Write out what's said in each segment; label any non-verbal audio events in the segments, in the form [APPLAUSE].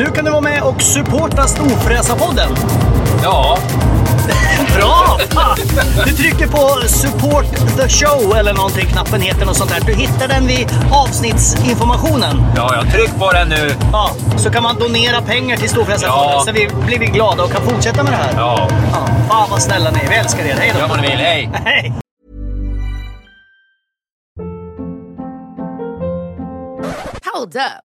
Nu kan du vara med och supporta Storfräsarpodden. Ja, [LAUGHS] Bra! Fan! Du trycker på support the show eller någonting, knappen heter något sånt där. Du hittar den vid avsnittsinformationen. ja, jag tryck på den nu. Ja, så kan man donera pengar till Storfräsarfonden Ja. så vi blir vi glada och kan fortsätta med det här. Ja, Ja, fan vad snälla ni är. Vi älskar er. Hej då! gör vad ni vill. Hej! [LAUGHS] Hej! Hold up.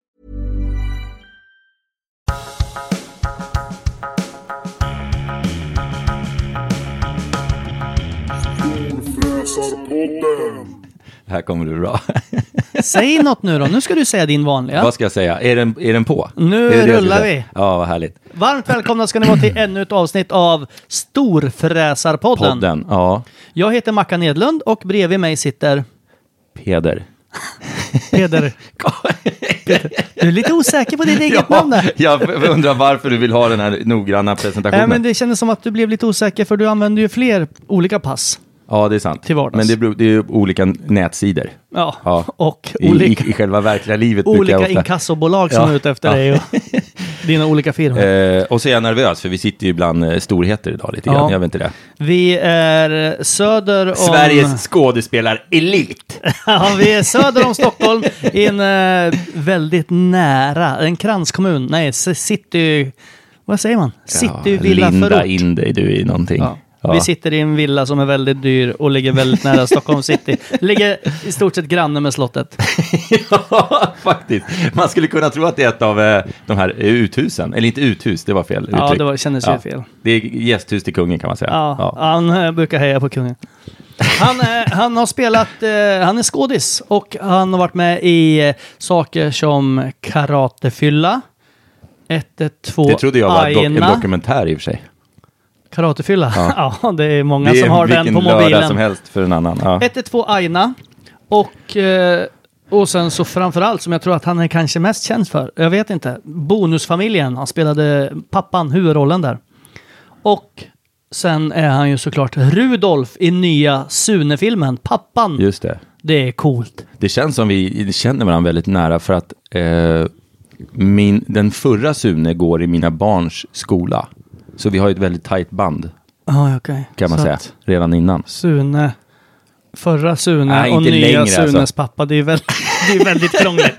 Här kommer du bra. [LAUGHS] Säg något nu då. Nu ska du säga din vanliga. Vad ska jag säga? Är den, är den på? Nu Är det det rullar vi. Ja, vad härligt. Varmt välkomna ska ni vara till [CLEARS THROAT] ännu ett avsnitt av Storfräsarpodden. Podden, ja. Jag heter Mackan Edlund och bredvid mig sitter Peder. [LAUGHS] Peder. [LAUGHS] Du är lite osäker på ditt eget namn där. jag undrar varför du vill ha den här noggranna presentationen. Nej, men det kändes som att du blev lite osäker för du använder ju fler olika pass. Ja, det är sant. Till vardags. Men det, beror, det är olika nätsidor. Ja, Ja. [LAUGHS] och I, olika, i, I själva verkliga livet olika ofta... inkassobolag som Ja. är ute efter Ja. dig och [LAUGHS] dina olika firmor. Eh, och så är jag nervös, för vi sitter ju bland eh, storheter idag lite Ja. grann. Jag vet inte det. Vi är söder om... Sveriges skådespelarelit. [LAUGHS] Ja, vi är söder om Stockholm i en eh, väldigt nära, en kranskommun. Nej, city... Vad säger man? City villa Linda förort. in dig du i någonting. Ja. Ja. Vi sitter i en villa som är väldigt dyr och ligger väldigt nära Stockholm city. Ligger i stort sett granne med slottet. [LAUGHS] Ja, faktiskt. Man skulle kunna tro att det är ett av eh, de här uthusen. Eller inte uthus, det var fel Ja, uttryck. det var, kändes ju fel. Det är gästhus till kungen kan man säga. Ja, han eh, brukar heja på kungen. Han, eh, han har spelat, han är skådis och han har varit med i saker som Karatefylla, 112 Det trodde jag var dok- en Aina. dokumentär i och för sig. Karatefylla? Ja. [LAUGHS] Ja. det är många det är som har den vilken på lördag mobilen. som helst för en annan. Ja. 112 Aina. Och, eh, och sen så framförallt som jag tror att han är kanske mest känd för, jag vet inte, Bonusfamiljen. Han spelade pappan, huvudrollen där. Och sen är han ju såklart Rudolf i nya Sune-filmen, pappan. Just det. Det är coolt. Det känns som vi känner varandra väldigt nära för att eh, min, den förra Sune går i mina barns skola. Så vi har ju ett väldigt tajt band Ja, okej. kan man Så säga, att redan innan. Sune, förra Sune Nej, och nya längre, Sunes alltså. pappa. Det är, väldigt, [LAUGHS] det är väldigt krångligt.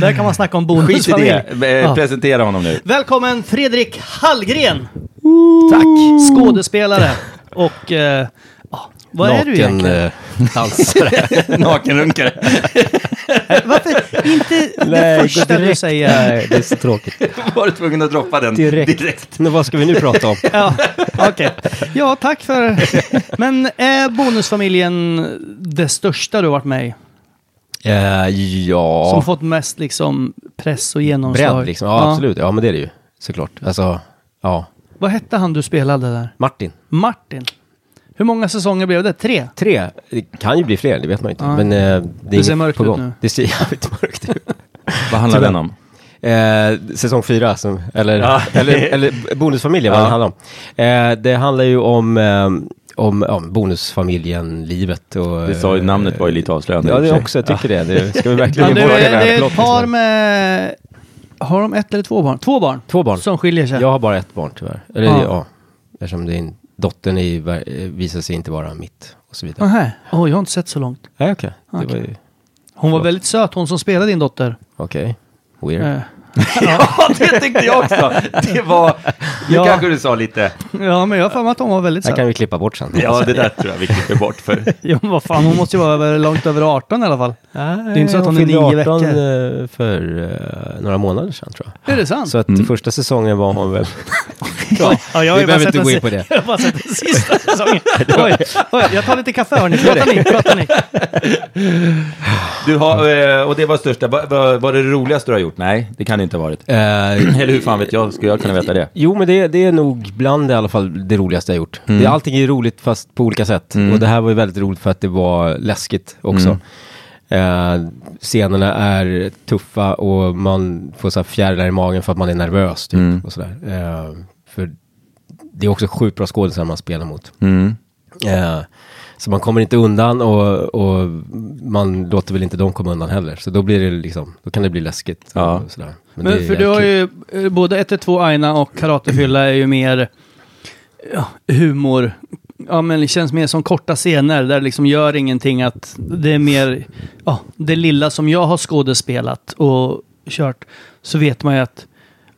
Där kan man snacka om Skit i bonusfamilj. det, presentera honom nu. Välkommen Fredrik Hallgren! Tack! Skådespelare och... Eh, ja, vad är du egentligen? eh, dansare. [LAUGHS] Nakenrunkare. Varför inte det första du säger? Nej, det är så tråkigt. [LAUGHS] Var du tvungen att droppa den Direkt. direkt. Men vad ska vi nu prata om? [LAUGHS] Ja, okej. Ja, tack för... Men är Bonusfamiljen det största du har varit med i? Eh, Som ja, fått mest liksom press och genomslag? bredd liksom. Ja, absolut. Ja, men det är det ju. Såklart. Alltså, ja. Vad hette han du spelade där? Martin. Martin. Hur många säsonger blev det? Tre? Tre. Det kan ju bli fler, det vet man inte. Ja. Men eh, det är Det ser mörkt på ut gång. nu. Det ser [LAUGHS] jävligt mörkt ut. Vad handlar den om? Eh, säsong fyra, som, eller, [LAUGHS] eller, eller Bonusfamiljen, vad Ja. den handlar om. Eh, det handlar ju om, eh, om, om Bonusfamiljen, livet och... Det sa ju, namnet var ju lite avslöjande. Ja, det sig. också, jag tycker det. det. Ska vi Ja, verkligen det, är, här det är ett par så? med... Har de ett eller två barn? Två barn. Två barn. Som skiljer sig. Jag har bara ett barn tyvärr. Eller Ja. ja, eftersom det är en, dottern ver- eh, visar sig inte vara mitt och så vidare. Nähä. Oj, jag har inte sett så långt. Nej, okej. Det var Okej. ju, Hon var väldigt söt, hon som spelade din dotter. okej. Weird. Eh, [LAUGHS] Ja, det tyckte jag också. Det var... Ja. kanske du sa lite... Ja, men jag har för mig att hon var väldigt Det söt. kan vi klippa bort sen. Ja, det där tror jag vi klipper bort. För [LAUGHS] Ja, men vad fan, hon måste ju vara över, långt över 18 i alla fall. det är inte så att hon är fyllde nio 18 veckor. eh, för eh, några månader sedan tror jag. Är det sant? Så att första säsongen var hon väl... [LAUGHS] Ja, ja, jag vi behöver inte gå in på det. Jag har bara sett den sista säsongen. Oj, oj, jag tar lite kaffe hörni. Prata ni, prata ni. du har, eh, och det var största. Var, var, var det det roligaste du har gjort? Nej, det kan det inte varit. Eh, [CLEARS THROAT] Eller hur fan vet jag? Ska jag kunna veta det? Jo, men det, det är nog bland i alla fall det roligaste jag gjort. Det, allting är roligt fast på olika sätt. Och det här var ju väldigt roligt för att det var läskigt också. Eh, scenerna är tuffa och man får så här fjärilar i magen för att man är nervös. Typ, och sådär. Eh, för det är också sjukt bra skådespelare man spelar mot. Mm. Eh, så man kommer inte undan och, och man låter väl inte dem komma undan heller. Så då blir det liksom, då kan det bli läskigt. Ja. Och sådär. Men är för du har jävligt ju, eh, både 112 Aina och Karatefylla är ju mer ja, humor. Ja, men det känns mer som korta scener där det liksom gör ingenting att det är mer, ja, det lilla som jag har skådespelat och kört, så vet man ju att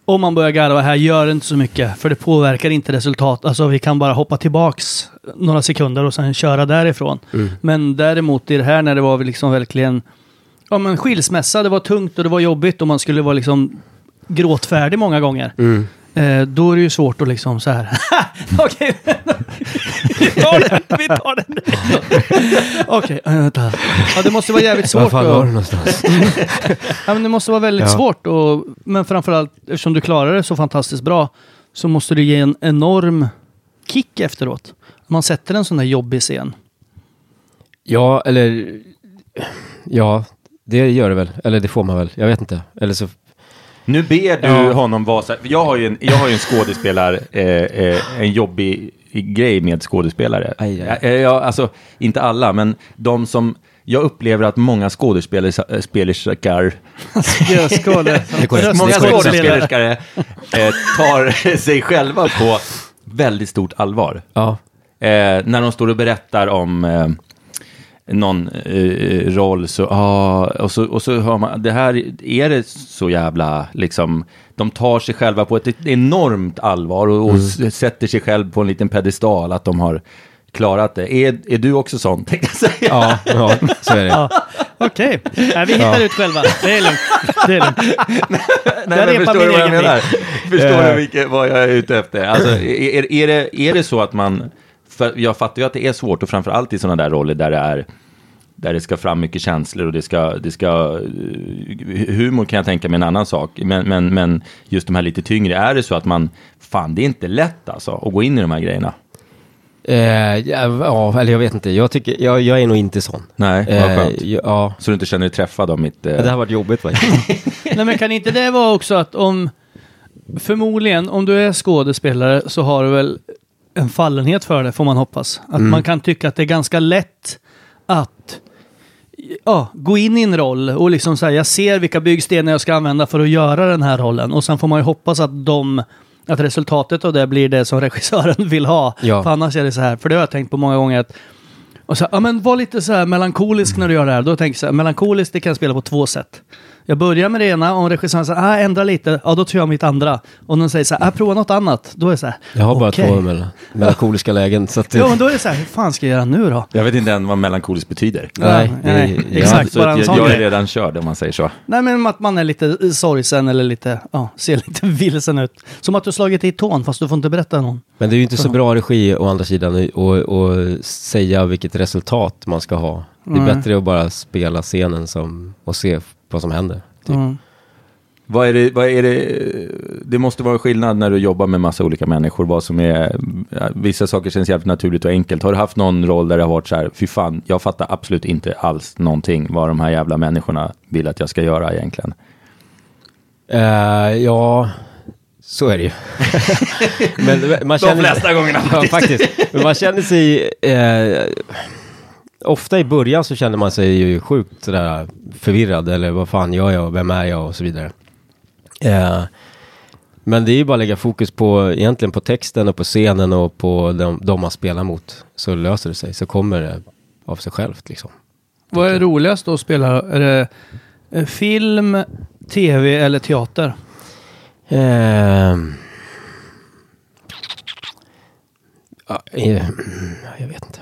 om man börjar garva här gör det inte så mycket, för det påverkar inte resultat. Alltså vi kan bara hoppa tillbaks några sekunder och sen köra därifrån. Men däremot i det här när det var liksom verkligen Ja men skilsmässa, det var tungt och det var jobbigt och man skulle vara liksom gråtfärdig många gånger. Eh, då är det ju svårt att liksom så här. [LAUGHS] Okej, vi tar den, vi tar den. Okej, äh, vänta. Ja, det måste vara jävligt Var svårt. fan var du någonstans? ja, men det måste vara väldigt Ja. svårt. Och, men framförallt, eftersom du klarar det så fantastiskt bra, så måste du ge en enorm kick efteråt. Man sätter en sån där jobbig scen. Ja, eller... Ja, det gör det väl. Eller det får man väl. Jag vet inte. Eller så... Nu ber du Ja. honom vara så här, jag har ju en, jag har en skådespelar, eh, eh, en jobbig grej med skådespelare. Aj, aj. Ja, ja, alltså, inte alla, men de som, jag upplever att många skådespelare, spelerskar, Skål. [LAUGHS] Det går rätt. många skådespelerskare eh, tar sig själva på väldigt stort allvar. Ja. Eh, när de står och berättar om eh, någon eh, roll så, ah, och så, och så hör man, det här, är det så jävla, liksom, de tar sig själva på ett enormt allvar och, och s- sätter sig själv på en liten pedestal att de har klarat det. Är, är du också sån, [LAUGHS] tänkte jag säga. Ja, ja, så är det. Ja, Okej, Nej, vi hittar ut själva. Det är lugnt. Det är lugnt. [LAUGHS] Nej, Jag men förstår du vad jag menar? Förstår du vilket, vad jag är ute efter? Alltså, är, är, det, är det så att man, för jag fattar ju att det är svårt och framförallt i sådana där roller där det är där det ska fram mycket känslor och det ska, det ska, eh, humor kan jag tänka mig en annan sak, men, men, men just de här lite tyngre, är det så att man, fan det är inte lätt alltså att gå in i de här grejerna? Eh, ja, ja, eller jag vet inte. Jag, tycker, jag, jag är nog inte sån. Nej, vad Eh, skönt. ja, Så du inte känner dig träffad av mitt... eh, det har varit jobbigt faktiskt. [LAUGHS] Nej men kan inte det vara också att om... Förmodligen, om du är skådespelare så har du väl en fallenhet för det, får man hoppas. Att man kan tycka att det är ganska lätt att ja, gå in i en roll och liksom säga jag ser vilka byggstenar jag ska använda för att göra den här rollen. Och sen får man ju hoppas att de att resultatet av det blir det som [LAUGHS] regissören vill ha. Ja. För annars är det så här, för det har jag tänkt på många gånger att och så, ja men var lite så här melankolisk när du gör det här. Då tänker jag så här, melankolisk det kan jag spela på två sätt. Jag börjar med det ena, om regissören säger ah, ändra lite, ja då tar jag mitt andra. Om den säger så här, ah, prova något annat, då är det så här, Jag har bara okej. två mel- melankoliska lägen. Så att [LAUGHS] det, Ja men då är det så här, hur fan ska jag göra nu då? Jag vet inte än vad melankoliskt betyder. Nej, Ja, nej, det- exakt, Så bara en jag, sån jag är grej. redan körd om man säger så. Nej men att man är lite sorgsen eller lite, ja, ser lite [LAUGHS] vilsen ut. Som att du slagit i tån fast du får inte berätta någon. Men det är ju inte så bra regi å andra sidan att säga vilket resultat man ska ha. Det är bättre att bara spela scenen som, och se vad som händer. Typ. Mm. Vad är det, vad är det, det måste vara skillnad när du jobbar med massa olika människor, vad som är, vissa saker känns jävligt naturligt och enkelt. Har du haft någon roll där det har varit så här, fy fan, jag fattar absolut inte alls någonting vad de här jävla människorna vill att jag ska göra egentligen. Eh, ja, så är det ju. [LAUGHS] Men man känner, flesta gångerna Ja, faktiskt. Men man känner sig... Eh, ofta i början så känner man sig ju sjukt sådär förvirrad. Eller vad fan gör jag? Vem är jag? Och så vidare. Eh, men det är ju bara att lägga fokus på egentligen på texten och på scenen och på de, de man spelar mot. Så löser det sig. Så kommer det av sig självt liksom. Vad är roligast att spela? Är det eh, film, tv eller teater? Ehm. Ja, eh, jag vet inte.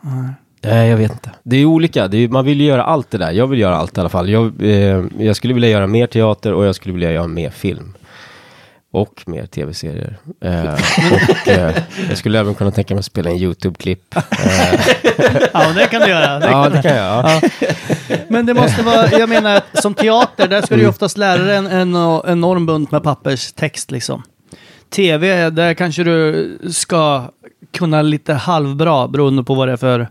Nej, jag vet inte. Det är olika. Det är, man vill ju göra allt det där. Jag vill göra allt i alla fall. Jag, eh, jag skulle vilja göra mer teater och jag skulle vilja göra mer film. Och mer tv-serier. Eh, [LAUGHS] och eh, jag skulle även kunna tänka mig att spela en YouTube-klipp. Eh, [LAUGHS] Ja, det kan du göra. Det ja, kan det kan jag. Ja. Men det måste vara, jag menar att som teater, där ska du ju oftast lära dig en, en enorm bunt med papperstext liksom. TV, där kanske du ska kunna lite halvbra beroende på vad det är för...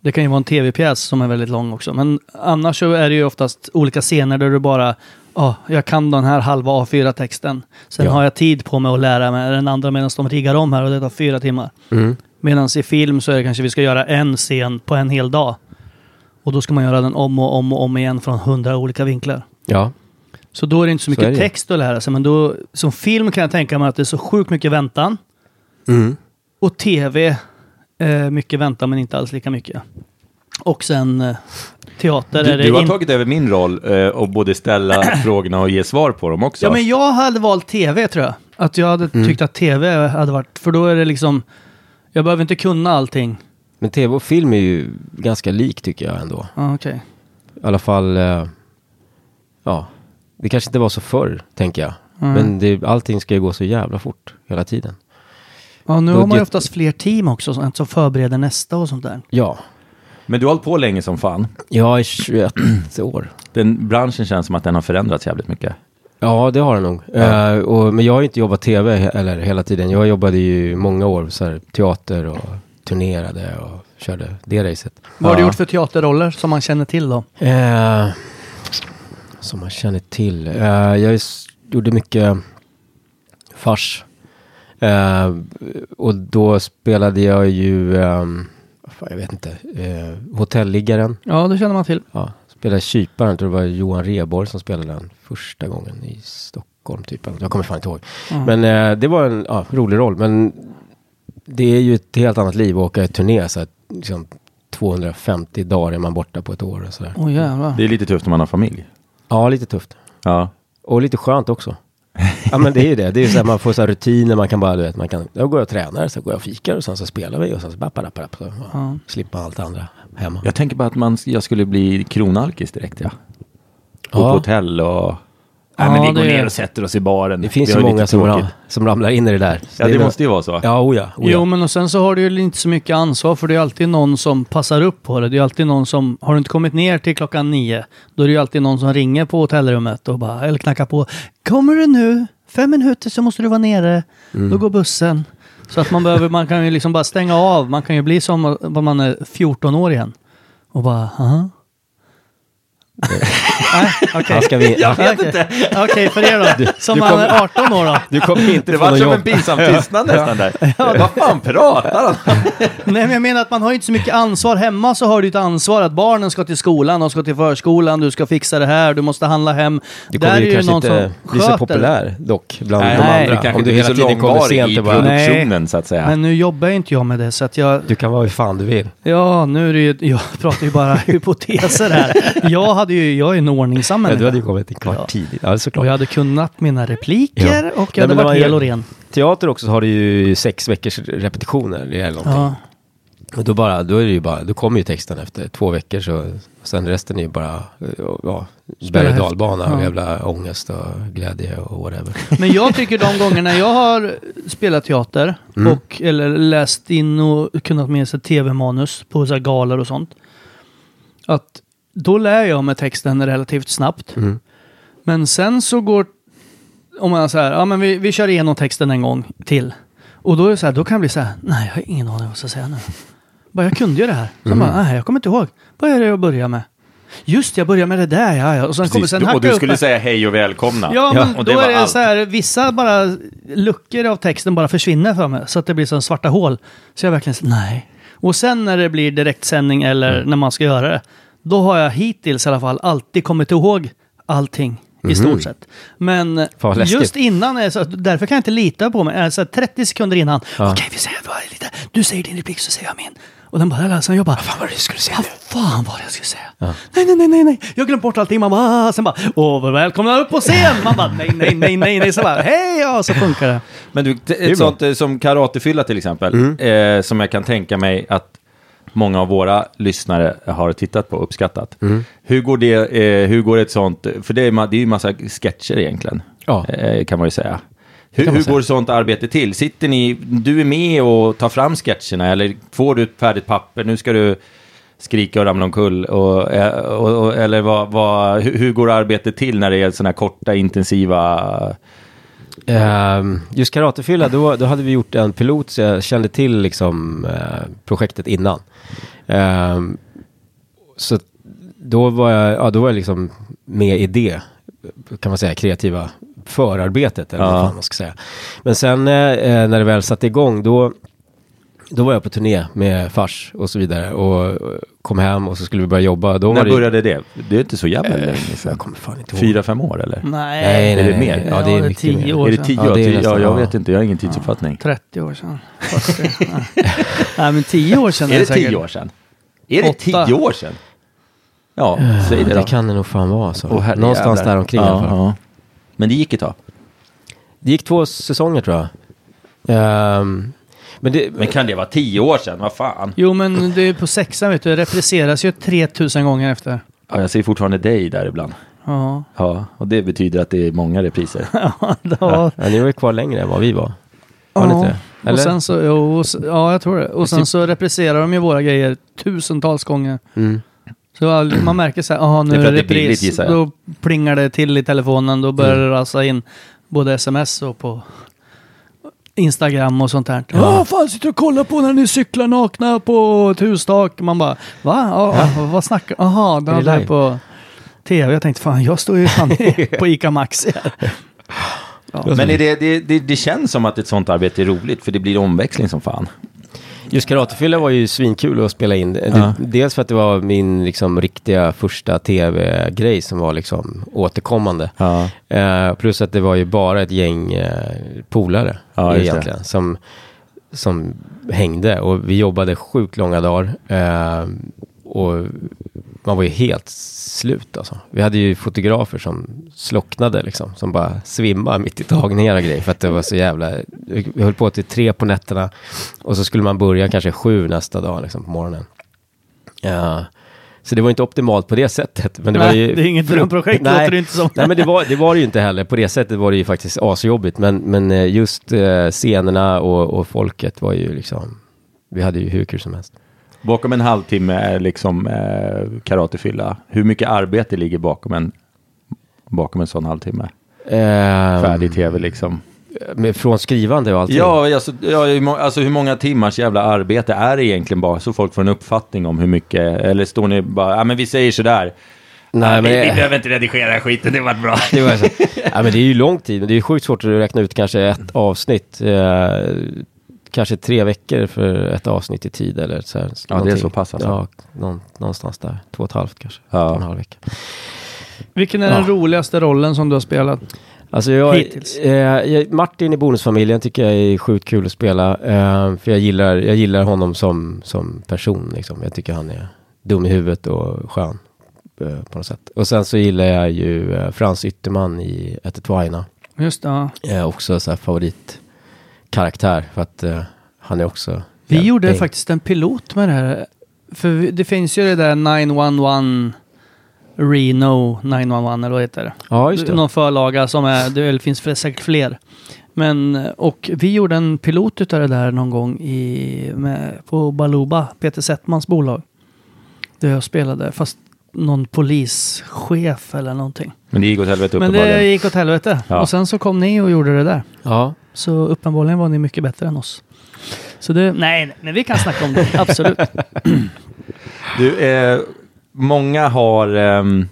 Det kan ju vara en tv-pjäs som är väldigt lång också. Men annars så är det ju oftast olika scener där du bara... Ja, jag kan den här halva A4-texten. Sen Ja. har jag tid på mig att lära mig den andra medan de riggar om här och det tar fyra timmar. Mm. Medan i film så är det kanske vi ska göra en scen på en hel dag. Och då ska man göra den om och om och om igen från hundra olika vinklar. ja. Så då är det inte så Så mycket det. text att lära sig. Men då, som film kan jag tänka mig att det är så sjukt mycket väntan. Mm. Och tv, eh, mycket väntan men inte alls lika mycket. Och sen eh, teater är Du, du har in- tagit över min roll eh, och både ställa [CLEARS THROAT] frågorna och ge svar på dem också. Ja men jag hade valt tv tror jag. Att jag hade Mm. tyckt att tv hade varit, för då är det liksom, jag behöver inte kunna allting. Men tv och film är ju ganska lik tycker jag ändå. Ja, okej. I alla fall, eh, ja, det kanske inte var så förr, tänker jag. Mm. Men det, allting ska ju gå så jävla fort hela tiden. Ja, nu har man ju Budget- oftast fler team också som- som förbereder nästa och sånt där. Ja, Men du har hållit på länge som fan. jag är 21 år. Den branschen känns som att den har förändrats jävligt mycket. Ja, det har det nog. Eh, och, men jag har ju inte jobbat tv eller hela tiden. Jag jobbade ju många år så här, teater och turnerade och körde det racet. Vad har du Ja. gjort för teaterroller som man känner till då? Eh, som man känner till. Eh, jag gjorde mycket fars. Eh, och då spelade jag ju, fan, jag vet inte, eh, Hotelliggaren. Ja, det känner man till. Ja, spelade Kyparen, jag tror det var Johan Rheborg som spelade den första gången i Stockholm typ. Jag kommer fan inte ihåg. Men eh, det var en ja, rolig roll. Men det är ju ett helt annat liv att åka i turné. Så att, liksom, 250 dagar är man borta på ett år och sådär. Jävlar. Det är lite tufft när man har familj. Ja, lite tufft. Ja. Och lite skönt också. Ja men det är ju det. Det är ju så här, man får så här rutiner, man kan bara, du vet, man kan, jag går och tränar, så går jag och fikar och sen så spelar vi och sen så bara, bara, bara, så, ja, slipper allt andra hemma. Jag tänker bara att man, jag skulle bli kronalkis direkt ja. Gå Ja. på hotell och... Ja, men vi går det- ner och sätter oss i baren. Det finns ju många som, tråkigt. ra, som ramlar in i det där. Så Ja det är måste ju vara så. Ja, oja, oja. Jo, men och sen så har du ju inte så mycket ansvar för det är alltid någon som passar upp på det. Det är alltid någon som, har du inte kommit ner till klockan nio, då är det ju alltid någon som ringer på hotellrummet och bara, eller knackar på. Kommer du nu? Fem minuter så måste du vara nere. Mm. Då går bussen. Så att man behöver, man kan ju liksom bara stänga av. Man kan ju bli som vad man är 14 år igen. Och bara, aha. Han ska vi, Jag vet inte. Okej, för er då. Som du kom- är 18 år då. Du kommer inte Det få var någon som en pinsam tystnad nästan där. Vad fan pratar han Nej, men jag menar att man har ju inte så mycket ansvar. Hemma så har du ett ansvar att barnen ska till skolan, de ska till förskolan, du ska fixa det här, du måste handla hem. Du kommer ju kanske inte bli så populär dock bland Nej, de nej, andra. Om du hela tiden kommer sent i produktionen så att säga. Men nu jobbar ju inte jag med det, så att jag... du kan vara hur fan du vill. Ja, nu är det ju... Jag pratar ju bara [LAUGHS] hypoteser här. Jag hade ju... Jag är en ordningsam Ja, människa. du hade ju kommit en kvart Ja. tidigt. Ja, såklart. Och jag hade kunnat mina repliker Ja. och Nej, jag hade det var varit hel och ren. Teater också så har du ju sex veckors repetitioner eller någonting. Ja. Och då, bara, då är det ju bara, då kommer ju texten efter två veckor så och sen resten är ju bara ja, berg och dalbana och Ja. jävla ångest och glädje och whatever. [LAUGHS] Men jag tycker de gångerna jag har spelat teater Mm. och eller läst in och kunnat med sig tv-manus på så här galor och sånt. Att då lär jag mig texten relativt snabbt. Mm. Men sen så går, om man säger, ja men vi, vi kör igenom texten en gång till. Och då är det så här, då kan jag bli så här, nej jag har ingen aning vad jag ska säga nu. Bara jag kunde ju det här. Så Mm. bara, nej jag kommer inte ihåg. Vad är det jag börjar med? Just det, jag börjar med det där, ja, ja. Och sen kommer sen och du skulle här. säga hej och välkomna. Ja, men och då var är det allt. så här, vissa bara luckor av texten bara försvinner för mig. Så att det blir som svarta hål. Så jag verkligen, så, nej. Och sen när det blir direktsändning eller Mm. när man ska göra det. Då har jag hittills i alla fall alltid kommit ihåg allting. I stort sett. Men Mhm. läskigt. just innan, är så, därför kan jag inte lita på mig. Alltså 30 sekunder innan. Ja. Okej, vi säger lite. Du säger din replik så säger jag min. Och den bara, alltså, jag bara, vad fan var det du skulle säga Vad fan var det jag skulle säga? Nej, nej, nej, nej, nej. Jag glömde bort allting. Man bara, ah, sen bara, åh, välkomna upp på scen. Man bara, nej, nej, nej, nej, nej. Så bara, hej, ja, så funkar det. Men du, ett sånt eh, som karatefylla till exempel, Mm. eh, som jag kan tänka mig att många av våra lyssnare har tittat på och uppskattat. Mm. Hur, går det, eh, hur går ett sånt, för det är, det är ju massa sketcher egentligen, Ja. eh, kan man ju säga. Hur, hur går sånt arbete till? Sitter ni, du är med och tar fram sketcherna eller får du ett färdigt papper, nu ska du skrika och ramla omkull? Och, eh, och, och, eller vad, vad, hur, hur går arbetet till när det är sådana här korta, intensiva... Ehm, just karatefylla, då, då hade vi gjort en pilot så jag kände till liksom eh, projektet innan. Ehm, så då var jag, ja, då var jag liksom med i det, kan man säga, kreativa förarbetet eller Ja. vad man ska säga. Men sen eh, eh, när det väl satte igång, då, då var jag på turné med Fars och så vidare och eh, kom hem och så skulle vi börja jobba. Då När var det, började det? Det är inte så jävla länge Jag sedan. kommer fan inte ihåg. Fyra, fem år eller? Nej, Nej, nej, Är det mer? Ja, det är mycket tio mer. år Är det sedan. tio Ja, år? det är Tio- nästan, ja, jag ja. vet inte, jag har ingen tidsuppfattning. 30 år sedan. 40. [LAUGHS] Nej. Men 10 år sedan Är det säkert. tio år sedan? Är det Åtta. tio år sedan? Ja, säg det det då. kan det nog fan vara alltså. Åh, herre Någonstans jävlar. där omkring i ja, alla fall. ja. Men det gick ett tag. Det gick två säsonger tror jag. Ehm, men det, Men kan det vara tio år sedan? Vad fan? Jo, men det är på sexan, vet du, det repriseras ju 3000 gånger efter. Ja, jag ser fortfarande dig där ibland. Ja, Ja, och det betyder att det är många repriser. [LAUGHS] det var... ja, ni var ju kvar längre än vad vi var. Var ni inte det? Och Eller? sen så, jo, och ja, jag tror det. Och sen så repriserar de ju våra grejer tusentals gånger. Mm. Så man märker så här, jaha nu Det är det billigt, repris. gissar jag. Då plingar det till i telefonen, då börjar Mm. det rasa in både sms och på Instagram och sånt där. Ja. Ja, fan sitter du och kollar på när ni cyklar nakna på ett hustak? Man bara, va? Ja, Vad snackar Jaha, det Är det på tv. Jag tänkte, fan jag står ju fan [LAUGHS] på ICA Maxi här. [LAUGHS] Men är det, det, det, det känns som att ett sånt arbete är roligt, för det blir omväxling som fan. Just karatefylla var ju svinkul att spela in. Ja. Dels för att det var min liksom, riktiga första tv-grej som var liksom, återkommande. Ja. Eh, plus att det var ju bara ett gäng eh, polare Ja, det. egentligen som, som hängde och vi jobbade sjukt långa dagar. Eh, och man var ju helt slut alltså. Vi hade ju fotografer som slocknade liksom, som bara svimmade mitt i tagningar och grejer för att det var så jävla, vi höll på till tre på nätterna och så skulle man börja kanske sju nästa dag liksom på morgonen. Ja. Så det var inte optimalt på det sättet. Men det Nej, var ju, det är inget drömprojekt, Nej. låter det inte som. Nej men det var, det var det ju inte heller. På det sättet var det ju faktiskt asjobbigt. Men, men eh, just eh, scenerna och, och folket var ju liksom, vi hade ju hur kul som helst. Bakom en halvtimme är liksom eh, karatefylla. Hur mycket arbete ligger bakom en, bakom en sån halvtimme? Ehm, Färdig tv liksom. med, från skrivande och allting. Ja, alltså, ja, alltså hur många timmars jävla arbete är det egentligen bara så folk får en uppfattning om hur mycket, eller står ni bara, ja men vi säger sådär. Nej, men, vi, vi behöver inte redigera skiten, det var bra. [LAUGHS] det, var så, ja, men det är ju lång tid. men Det är ju sjukt svårt att räkna ut kanske ett avsnitt. Eh, kanske tre veckor för ett avsnitt i tid eller så här. Ja, det är så pass alltså. Ja, någon, någonstans där. Två och ett halvt kanske. Ja. Två och en halv vecka. Vilken är Ja. den roligaste rollen som du har spelat? Alltså jag, Hittills. eh, Martin i Bonusfamiljen tycker jag är sjukt kul att spela. Eh, för jag gillar, jag gillar honom som, som person. Liksom. Jag tycker han är dum i huvudet och skön eh, på något sätt. Och sen så gillar jag ju eh, Frans Ytterman i Ätet Aina. Just det, ja. Eh, också så här favoritkaraktär för att eh, han är också... Vi jävligt gjorde faktiskt en pilot med det här. För det finns ju det där 911 Reno 911 eller vad heter det? Ja, just det. Någon förlaga som är, det finns säkert fler. Men, och vi gjorde en pilot utav det där någon gång i, med, på Baluba, Peter Settmans bolag. Där jag spelade, fast någon polischef eller någonting. Men det gick åt helvete Men det gick åt helvete. Ja. Och sen så kom ni och gjorde det där. Ja, Så uppenbarligen var ni mycket bättre än oss. Så det, nej, men vi kan snacka om det, [LAUGHS] absolut. [CLEARS THROAT] Du, eh, många har, ehm,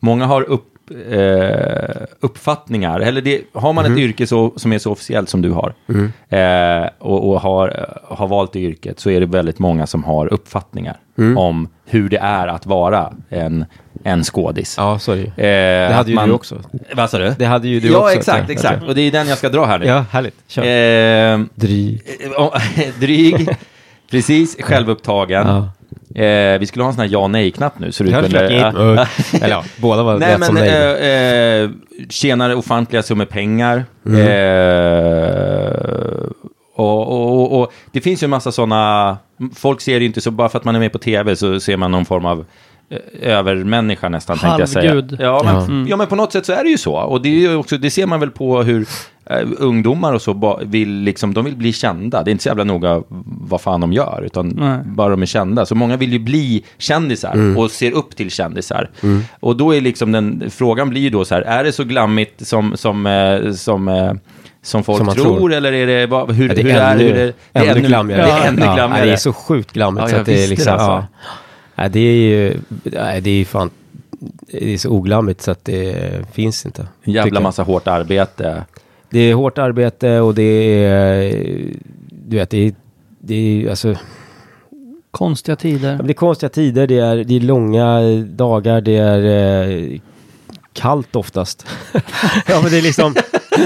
många har upp, eh, uppfattningar, eller det, har man ett yrke så, som är så officiellt som du har, eh, och, och har, har valt det yrket, så är det väldigt många som har uppfattningar om hur det är att vara en, en skådis. Ja, så är det ju. Eh, Det hade ju man- du också. Vad sa du? Det hade ju du ja, också. exakt, exakt. Och det är den jag ska dra här nu. Ja, härligt. Kör. Eh, Dryg. [LAUGHS] dryg, precis, självupptagen. Ja. Eh, vi skulle ha en sån här ja nej-knapp nu. Så du Jag kunde, ja. Eller ja, båda var [LAUGHS] Nej, rätt som men nej. eh, eh, tjänar ofantliga summor pengar. Mm. Eh, och, och, och, och det finns ju en massa sådana, folk ser det inte så, bara för att man är med på tv så ser man någon form av övermänniska nästan, tänkte jag säga. Halvgud. Ja men, Ja. ja, men på något sätt så är det ju så. Och det, är ju också, det ser man väl på hur eh, ungdomar och så ba, vill, liksom, de vill bli kända. Det är inte så jävla noga vad fan de gör, utan Nej. bara de är kända. Så många vill ju bli kändisar Mm. och ser upp till kändisar. Och då är liksom den, frågan blir ju då så här, är det så glammigt som, som, eh, som, eh, som folk Som tror, tror. eller är det, vad, hur, Ja, det hur är är ännu, hur det, det är ännu glammigare. Det är ännu Ja, glammigare. det är så sjukt glammigt. Ja, så att det är liksom, det, alltså. Nej, det är ju, nej, det är ju fan, det är så oglammigt så att det finns inte. En jävla jag. massa hårt arbete. Det är hårt arbete och det är, du vet, det är, det är alltså, Konstiga tider. Det är konstiga tider, det är, det är långa dagar, det är eh, kallt oftast. [LAUGHS] ja men det är liksom,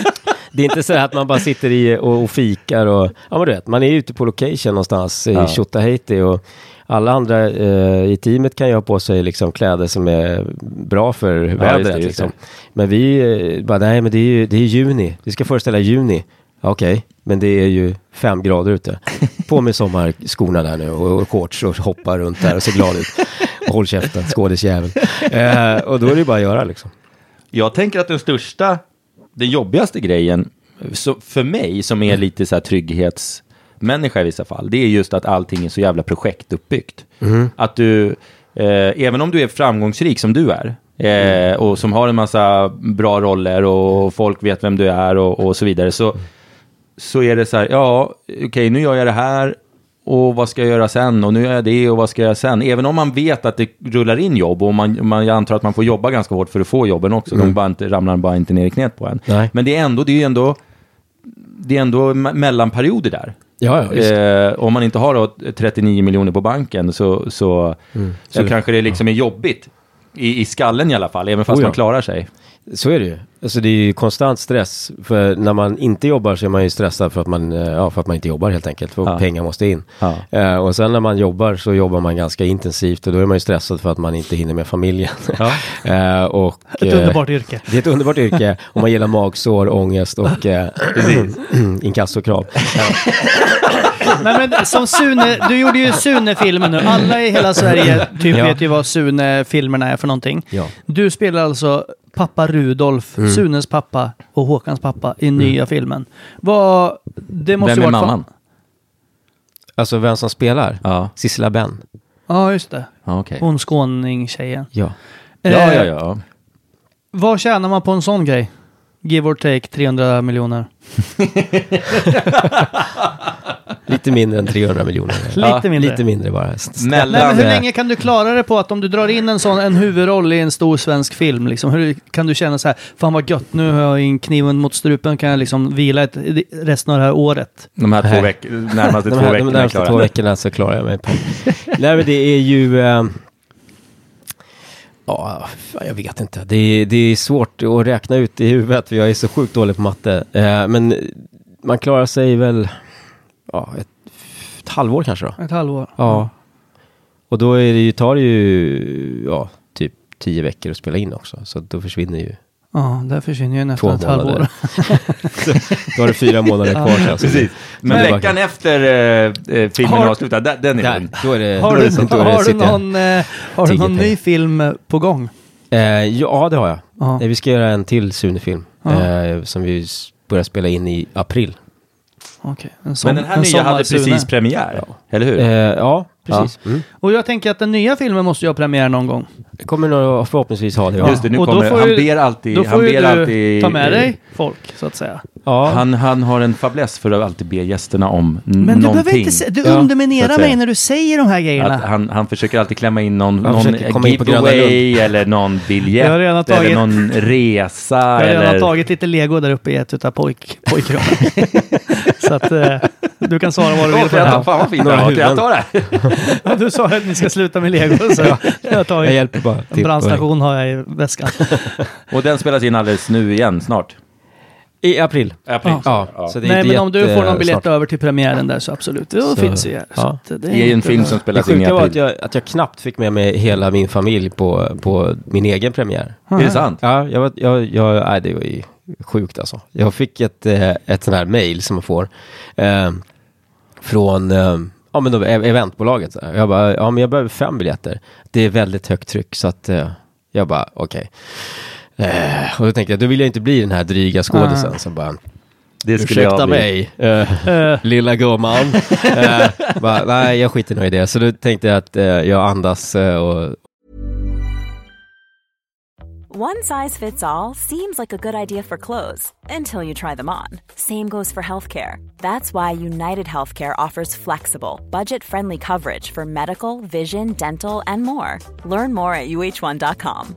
[LAUGHS] det är inte så att man bara sitter i och, och fikar och, ja men du vet, man är ute på location någonstans Ja. i Tjotahejti och alla andra eh, i teamet kan ju ha på sig liksom kläder som är bra för just vädret. det, liksom. det. Men vi eh, bara, nej men det är ju det är juni, vi ska föreställa juni. Ja, Okej, men det är ju fem grader ute. [LAUGHS] På med sommarskorna där nu och, och shorts och hoppa runt där och se glad ut. Håll käften, skådisjävel. Eh, och då är det ju bara att göra liksom. Jag tänker att den största, den jobbigaste grejen så för mig som är lite så här trygghetsmänniska i vissa fall, det är just att allting är så jävla projektuppbyggt. Att du, eh, även om du är framgångsrik som du är, eh, och som har en massa bra roller och folk vet vem du är och, och så vidare, så, så är det så här, ja, okej, nu gör jag det här och vad ska jag göra sen och nu gör jag det och vad ska jag göra sen. Även om man vet att det rullar in jobb och man, man, jag antar att man får jobba ganska hårt för att få jobben också. De bara inte, ramlar bara inte ner i knät på en. Nej. Men det är ändå, det är ju ändå, det är ändå me- mellanperioder där. Ja, ja. Eh, om man inte har då 39 miljoner på banken så, så, så Mm. Eller- kanske det liksom är jobbigt. I, I skallen i alla fall, även fast Oh ja. man klarar sig. Så är det ju. Alltså det är ju konstant stress. För när man inte jobbar så är man ju stressad för att man, eh, ja, för att man inte jobbar helt enkelt. För Ja. pengar måste in. Ja. Eh, och sen när man jobbar så jobbar man ganska intensivt och då är man ju stressad för att man inte hinner med familjen. Ja. [LAUGHS] eh, och, Ett underbart yrke. Det är ett underbart yrke [LAUGHS] och man gillar magsår, ångest och eh, [CLEARS THROAT] inkassokrav. Nej, men som Sune, du gjorde ju Sune-filmen nu. Alla i hela Sverige typ Ja. vet ju vad Sune-filmerna är för någonting. Ja. Du spelar alltså pappa Rudolf, Mm. Sunes pappa och Håkans pappa i nya filmen. Vad... Det måste Vem är varit mamman? Alltså vem som spelar? Ja, Sissela Benn. Ja, just det. ja okej. Hon skåning-tjejen. Ja. Ja, Eh, ja, ja. Vad tjänar man på en sån grej? Give or take 300 miljoner. [LAUGHS] Lite mindre än 300 miljoner. [LAUGHS] Lite mindre. Lite mindre bara. Mellan, Nej, men hur länge kan du klara det på att om du drar in en sån en huvudroll i en stor svensk film, liksom, hur kan du känna så här, fan vad gött, nu har jag in kniven mot strupen, kan jag liksom vila ett, resten av det här året. De här två Nej. veck närmaste de två här, de veckorna är närmaste två veckorna så klarar jag mig på. [LAUGHS] Nej men det är ju... Eh, ja, jag vet inte. Det är, det är svårt att räkna ut i huvudet för jag är så sjukt dålig på matte. Eh, men man klarar sig väl ja, ett, ett halvår kanske då. Ett halvår. Ja. Och då är det ju, tar det ju ja, typ tio veckor att spela in också. Så då försvinner ju... Ja, där försvinner ju Två nästan ett halvår. månader. [LAUGHS] Då har du fyra månader kvar sen. Precis. Men Men veckan efter eh, eh, filmen Har- avslutad, den är Där, lugn. då är det... Har du, då är det, har du någon, eh, har du någon ny film på gång? Eh, ja, det har jag. Ja. Eh, Vi ska göra en till Sune-film. Ja. Eh, som vi börjar spela in i april. En som- Men den här en nya hade precis premiär, eller hur? Eh, ja, precis. Mm. Och jag tänker att den nya filmen måste ju ha premiär någon gång. Det kommer nog förhoppningsvis ha det. Ja. Just det, nu och kommer, han ju- ber alltid... Då han får ju ber du alltid, ta med dig folk, så att säga. Ja. Han, han har en fäbless för att alltid be gästerna om Men du någonting. behöver inte se, du Ja, underminerar säga. mig när du säger de här grejerna. Att han, han försöker alltid klämma in någon, Han någon giveaway eller någon biljett Jag har redan tagit- eller någon resa. jag har redan eller... tagit lite lego där uppe i ett utav pojk, pojkrummen. [LAUGHS] så att eh, du kan svara vad du vill på det jag fan vad fint jag ta huvuden. det? [LAUGHS] Ja, du sa att ni ska sluta med lego. Så jag har Jag hjälper bara en brandstation har jag i väskan. Och den spelas in alldeles nu igen, snart. I april. April. Ja, så det är Nej, inte men om du får någon biljett snart. över till premiären där så absolut, då Så, finns ju här. Så ja. att Det är ju en inte- film som Det spelas in i sjuka var att april. jag, att jag knappt fick med mig hela min familj på, på min egen premiär. Är det sant? Ja, jag, var- jag, jag, nej, det var ju sjukt alltså. Jag fick ett, eh, ett sånt här mail som man får eh, från eh, ja, men då, ev- eventbolaget. Så här. Jag bara, ja men jag behöver fem biljetter. Det är väldigt högt tryck så att eh, jag bara, okej. Eh, och då tänkte jag, då vill jag inte bli den här dryga skådisen som bara, Det skulle ursäkta jag bli. mig, eh, Eh, lilla gumman. eh, bara, nej, jag skiter nog i det. Så då tänkte jag att eh, jag andas eh, och, One size fits all seems like a good idea for clothes until you try them on. Same goes for healthcare. That's why United Healthcare offers flexible, budget friendly coverage for medical, vision, dental, and more. Learn more at uh1.com.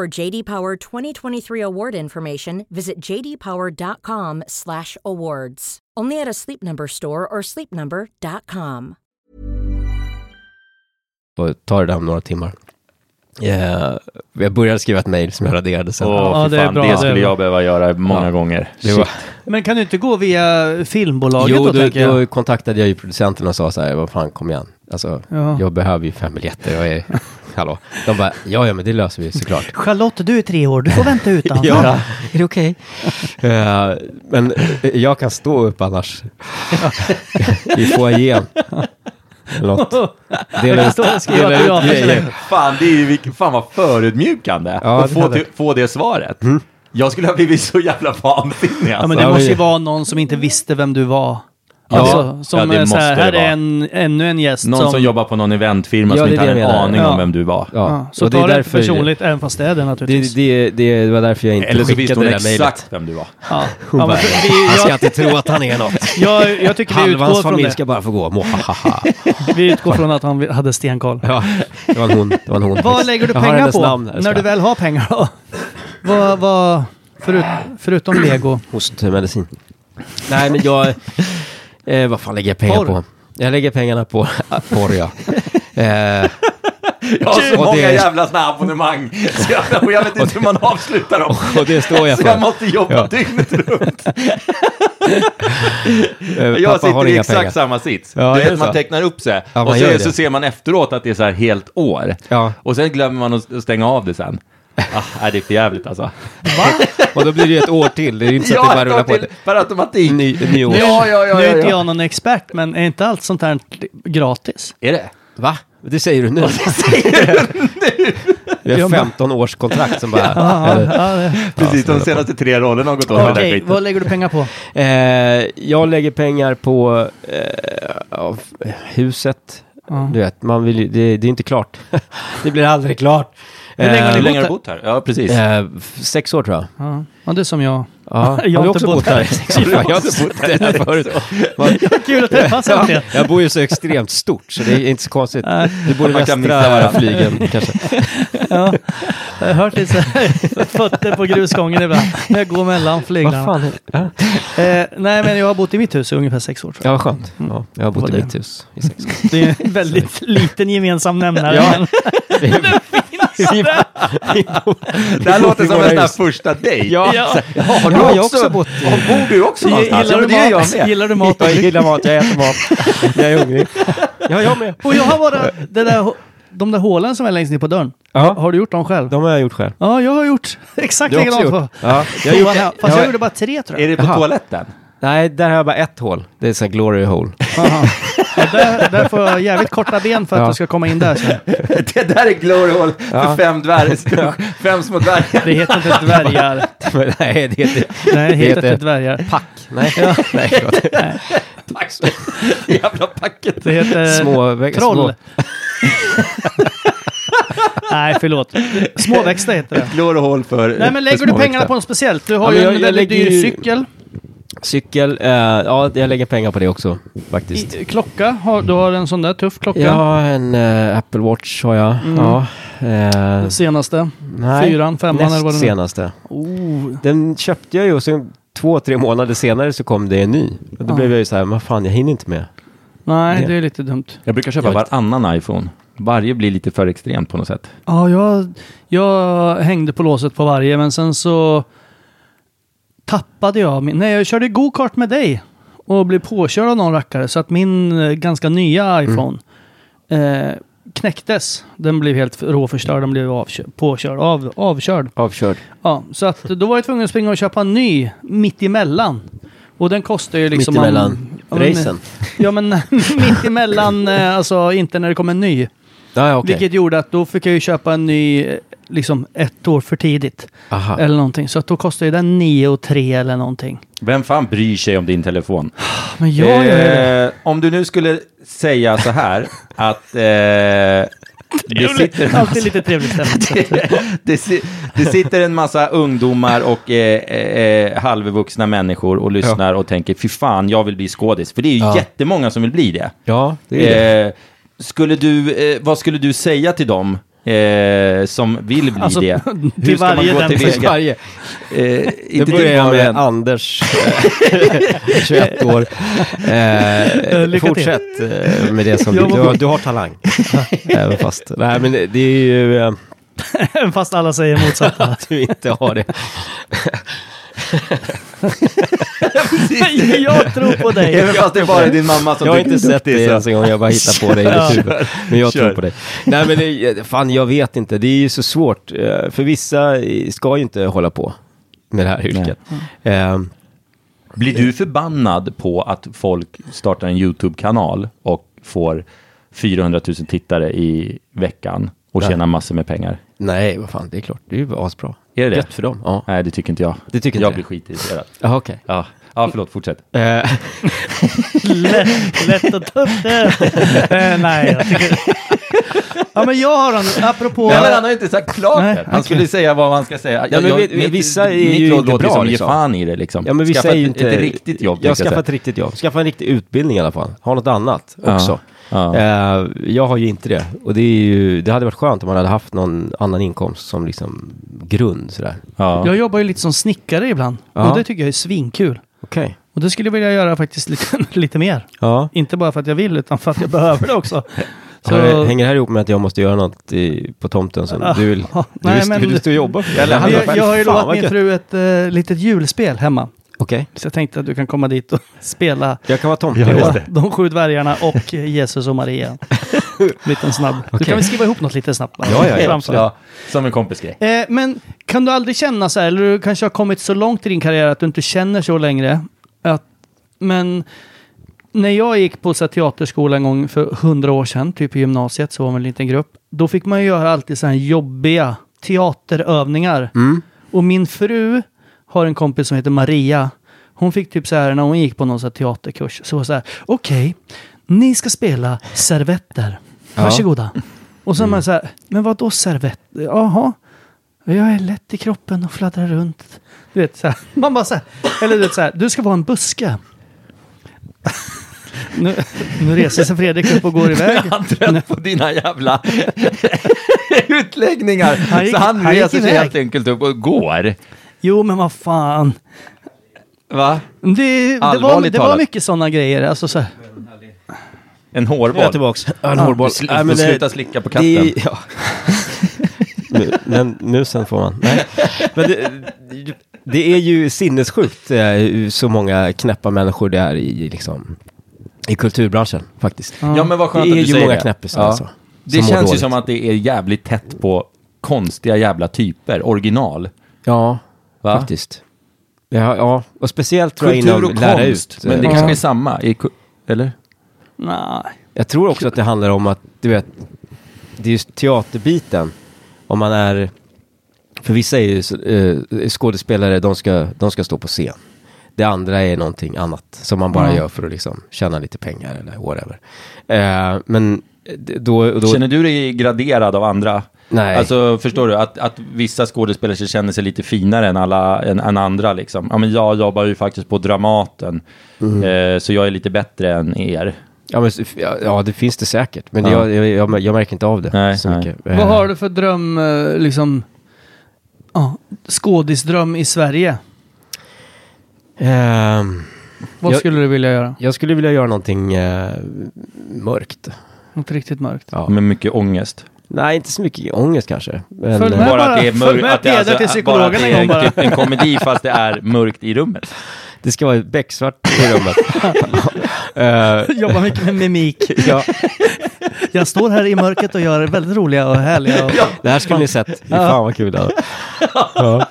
For JD Power 2023 award information, visit jdpower.com/awards. Only at a Sleep Number store or sleepnumber.com. och tar det där om några timmar. Eh, jag började skriva ett mail som jag raderade sen. Åh, Ja, det är bra, det skulle jag behöva göra många Ja. gånger. Var, Men kan du inte gå via filmbolaget jo, då, då, tänker jag? då kontaktade jag ju producenten och sa så här, vad fan, kom igen. Alltså, Ja. jag behöver ju fem biljetter. Jag är, [LAUGHS] hallå. De bara, ja, ja, men det löser vi såklart. [LAUGHS] Charlotte, du är tre år, du får vänta utanför. [LAUGHS] Ja, är det okej? Eh, men eh, jag kan stå upp annars. [LAUGHS] I foajén. Dela ut, dela ut grejer. Fan, det är ju fan vad förödmjukande Ja, att det få, till, få det svaret. Jag skulle ha blivit så jävla vansinnig Ja, alltså. men det Ja, måste ju vara någon som inte visste vem du var. Ja, Alltså, som ja, det är så här, måste här det är vara. en, ännu en gäst Någon som, jobbar på någon eventfirma Ja, som det är inte det hade en jag menar. aning Ja. om vem du var. Ja, Ja, så och det ta är det därför, inte personligt, även fast det är det det, naturligtvis. det, det var därför jag inte Eller så visste skickade hon det där mejlet. exakt vem du var. Ja. Hon [LAUGHS] Ja, bara, men för vi, han ska inte tro att han är något. jag, jag tycker vi Halva hans utgår från familj det. ska bara få gå. [LAUGHS] Vi utgår från att han hade stenkoll. Ja, det var en hon. Det var en hon. Vad lägger du Jag har pengar hennes på namn här, när ska du jag. väl har pengar då? [LAUGHS] vad, vad, förut, förutom lego? Hostmedicin. Nej, men jag... Eh, vad fan lägger jag pengar Porr. på? Jag lägger pengarna på [LAUGHS] porr, ja. Eh, Jag har så många det- jävla här abonnemang. Så jag, och jag vet inte hur man avslutar dem. och det står jag Så jag för. måste jobba Ja. dygnet runt. Eh, Jag sitter i exakt pengar. samma sits. Ja, du vet, man tecknar upp sig Ja, och så, så ser man efteråt att det är så här helt år. Ja. Och sen glömmer man att att stänga av det sen. Ah, det är för jävligt alltså. Och då blir det ju ett år till. Det är ju inte så att det bara rullar på. till per automatik. Ny, nyår. Ja, ja, ja, nu är ja, inte ja. jag någon expert, men är inte allt sånt här gratis? Är det? Va? Det säger du nu? Vi har 15 års kontrakt som bara... Ja, det. Precis, de senaste tre rollerna har gått åt Okej, skiten. vad lägger du pengar på? Eh, jag lägger pengar på eh, ja, huset. Ja. Du vet, man vill ju, det, det är inte klart. [LAUGHS] det blir aldrig klart. Hur länge har Hur ni länge har bott du här? bott här? Ja, precis. Eh, sex år tror jag. Ja, ja det är som jag. Ja, [LAUGHS] Jag har inte också bott här här. [LAUGHS] Jag har inte bott där förut. Vad- Kul att träffas Ja, äntligen. jag bor ju så extremt stort så det är inte så konstigt. Nej. Du bor i Man kan missa västra varandra. flygen kanske. [LAUGHS] Ja, jag har hört lite här, fötter på grusgången ibland. När jag går mellan Vad flyglarna. Ja, Eh, nej, men jag har bott i mitt hus i ungefär sex år tror ja vad skönt. Ja, jag har bott i det? mitt hus i sex år. jag. Det är en väldigt liten gemensam nämnare. Ja. men- Vi- vi bor- Det här låter som en sån första dejt. Ja. Ja. Ja, har du Ja, också, jag har också bott i- Ja, Bor du också någonstans? Gillar Ja, du är jag mat? med. Gillar du mat? Jag gillar mat, jag äter mat. Jag är hungrig. Ja, jag med. Och jag har bara det där, de där hålen som är längst ner på dörren. Ja, Har du gjort dem själv? de har jag gjort själv. Ja, jag har gjort [LAUGHS] exakt likadant. Ja, jag jag- jag gjorde bara tre tror Är jag. det på Jaha. toaletten? Nej, där har jag bara ett hål. Det är så här glory hole. Aha. Ja, där, där får jag jävligt korta ben för att Ja. jag ska komma in där sen. [LAUGHS] Det där är glory hole för Ja. fem dvärgar. [LAUGHS] Fem små dvärgar. Det heter inte dvärgar. Men [LAUGHS] Nej, det heter Nej, det heter heter- inte dvärgar. pack. Nej, nej förlåt. Tack så Jävla packet. Det heter Små troll. små- Nej, förlåt. Småväxter heter det. Glory hole för Nej, men lägger för du pengarna på något speciellt? Du har Ja, ju men en jag- jag väldigt lägger dyr ju- cykel. Cykel, eh, ja jag lägger pengar på det också faktiskt. I, klocka, har, du har en sån där tuff klocka. Har en eh, Apple Watch har jag. Mm. Ja. Eh, Senaste. nej, Fyran, femman näst eller vad det senaste. Oh. Den köpte jag ju och sen två, tre månader senare så kom det en ny. Och då Ja. blev jag ju så här, men fan jag hinner inte med. Nej, Det. det är lite dumt. Jag brukar köpa Jag varannan iPhone. Varje blir lite för extremt på något sätt. Ja, jag, jag hängde på låset på varje, men sen så tappade jag min... Nej, jag körde go-kart med dig och blev påkörd av någon rackare så att min eh, ganska nya iPhone eh, knäcktes. Den blev helt råförstörd, den blev avkö- påkörd, av, avkörd. Avkörd. Ja, så att då var jag tvungen att springa och köpa en ny mitt emellan. Och den kostar ju liksom... Mitt emellan Ja, men- racen. [LAUGHS] Ja, men [LAUGHS] mitt emellan, eh, alltså inte när det kom en ny. Ja, ja okej. Vilket gjorde att då fick jag ju köpa en ny, eh, liksom ett år för tidigt. Aha. Eller någonting. Så att då kostade ju den 9 och 3 eller någonting. Vem fan bryr sig om din telefon? [SIGHS] Men jag gör ju det. Eh, om du nu skulle säga så här [LAUGHS] att eh, det sitter en Alltid massa, lite trevligt stämning. [LAUGHS] det, si- det sitter en massa ungdomar och eh, eh, halvvuxna människor och lyssnar och tänker fy fan, jag vill bli skådis. För det är ju Ja. jättemånga som vill bli det. Ja, det är det. Eh, skulle du, eh, vad skulle du säga till dem eh, som vill bli Alltså, det? [LAUGHS] till varje den- tillväga? Varje. Eh, Det inte börjar till var och med en. Anders, eh, [LAUGHS] 21 år. Eh, till. fortsätt eh, med det som du, du, du har talang. [LAUGHS] Även fast, nej men det det är ju eh, Även fast alla säger motsatsa. att du inte har det. [LAUGHS] jag tror på dig. Även fast det bara är din mamma som Jag har inte är sett det ens en gång, jag bara hittar på det i [LAUGHS] huvud. Men jag Kör. tror på dig. Nej men det, fan jag vet inte, det är ju så svårt. Eh, För vissa ska ju inte hålla på med det här yrket. Eh, Blir du förbannad på att folk startar en YouTube-kanal och får 400 000 tittare i veckan och tjänar massor med pengar? Nej, vad fan, det är klart. Det är ju asbra. Är det det? Gött för dem. Ja. Nej, det tycker inte jag. Det tycker inte jag det. blir skitirriterad. Jaha, okej. Ja. ja, förlåt, fortsätt. Eh, [LAUGHS] lätt, lätt att ta upp det. [LAUGHS] Eh, nej, jag tycker... Ja, men jag har en, apropå... Nej, men han har ju inte sagt klart Nej, det. Han skulle säga vad man ska säga. Ja, men vi- vissa är mitt ju råd inte låter bra, som liksom. fan i det liksom. ja, men vissa Skaffa är ju ett, inte... ett riktigt jobb. Jag tänkte skaffa säga. ett riktigt jobb. Skaffa en riktig utbildning i alla fall. Ha något annat också. Ja. Eh, jag har ju inte det. Och det, är ju, det hade varit skönt om man hade haft någon annan inkomst som liksom grund sådär. Ja. Jag jobbar ju lite som snickare ibland. Ja. Och det tycker jag är svinkul. Okej. Och det skulle jag vilja göra faktiskt lite, [LAUGHS] lite mer. Ja. Inte bara för att jag vill, utan för att jag [LAUGHS] behöver det också. [LAUGHS] Så... Hänger det här ihop med att jag måste göra något i, på tomten som Ah, du vill, ah, du nej, vill, men- du stå och jobba för? Jag, jag har ju lovat min fru ett uh, litet julspel hemma. Okej. Så jag tänkte att du kan komma dit och [LAUGHS] spela Jag kan vara tomte. Ja, just Ja, det. de sju dvärgarna och [LAUGHS] Jesus och Maria. [LAUGHS] Liten snabb. Du kan väl skriva ihop något lite snabbt? bara? Ja, ja, ja, Framför. Ja, som en kompisgrej. Eh, men kan du aldrig känna så här, eller du kanske har kommit så långt i din karriär att du inte känner så längre. Att, men när jag gick på så här, teaterskola en gång för hundra år sedan, typ i gymnasiet, så var man en liten grupp. Då fick man ju göra alltid så här jobbiga teaterövningar. Mm. Och min fru har en kompis som heter Maria. Hon fick typ så här när hon gick på någon så teaterkurs. Så var så här, okej, ni ska spela servetter. Ja. Varsågoda. Och så är man så här, men vad då servett? Jaha, jag är lätt i kroppen och fladdrar runt. Du vet, så här, [LAUGHS] man bara så här, eller du vet så här, du ska vara en buske. [LAUGHS] nu, nu reser sig Fredrik upp och går iväg. [LAUGHS] Han trött på dina jävla utläggningar. Han gick- så han han reser sig helt enkelt upp och går. Jo, men vad fan. Va? Det, det, var, Allvarligt det var talat. mycket sådana grejer. Alltså så här. En Nu är jag hårboll. tillbaks. En hårboll. Sl- Nej, men det- sluta slicka på det katten. är- ja. [LAUGHS] Nu- Men musen får man. Nej. Men det, det är ju sinnessjukt eh, så många knäppa människor det är i, liksom, i kulturbranschen faktiskt. Ja men vad skönt Det är att du ju säger många det. knäppisar Ja. alltså, Det som mår känns ju dåligt. som att det är jävligt tätt på konstiga jävla typer, original. Ja, Va? faktiskt. Ja, ja, och speciellt tror jag inom och lära konst, ut. men det eh, kanske är samma, i, eller? Nej. Jag tror också att det handlar om att, du vet, det är just teaterbiten. Om man är, för vissa är ju eh, skådespelare, de ska, de ska stå på scen. Det andra är någonting annat som man bara Ja. gör för att liksom tjäna lite pengar eller whatever. Eh, men då, då Känner du dig graderad av andra? Nej. Alltså förstår du, att, att vissa skådespelare känner sig lite finare än, alla, än, än andra liksom. Ja men jag jobbar ju faktiskt på Dramaten, Mm. eh, så jag är lite bättre än er. ja, men, ja, det finns det säkert. Men Ja. jag, jag, jag, jag märker inte av det Nej, så nej. mycket. Vad Eh, har du för dröm, eh, liksom, ja, skådisdröm i Sverige? ehm, Vad Jag- skulle du vilja göra? jag skulle vilja göra någonting eh, mörkt. Något riktigt mörkt. Ja. Med mycket ångest. Nej, inte så mycket ångest kanske. Men, Följ med. bara att det är mörkt, att det, Peder till alltså, bara att psykologen det en är gång bara. en, typ en komedi fast det är mörkt i rummet. [LAUGHS] Det ska vara becksvart i rummet. [LAUGHS] Eh, Jobbar mycket med [LAUGHS] mimik. ja, Jag står här i mörkret och gör väldigt roliga och härliga. Och... det här skulle ni sett. Fy Fan vad kul det hade. ja.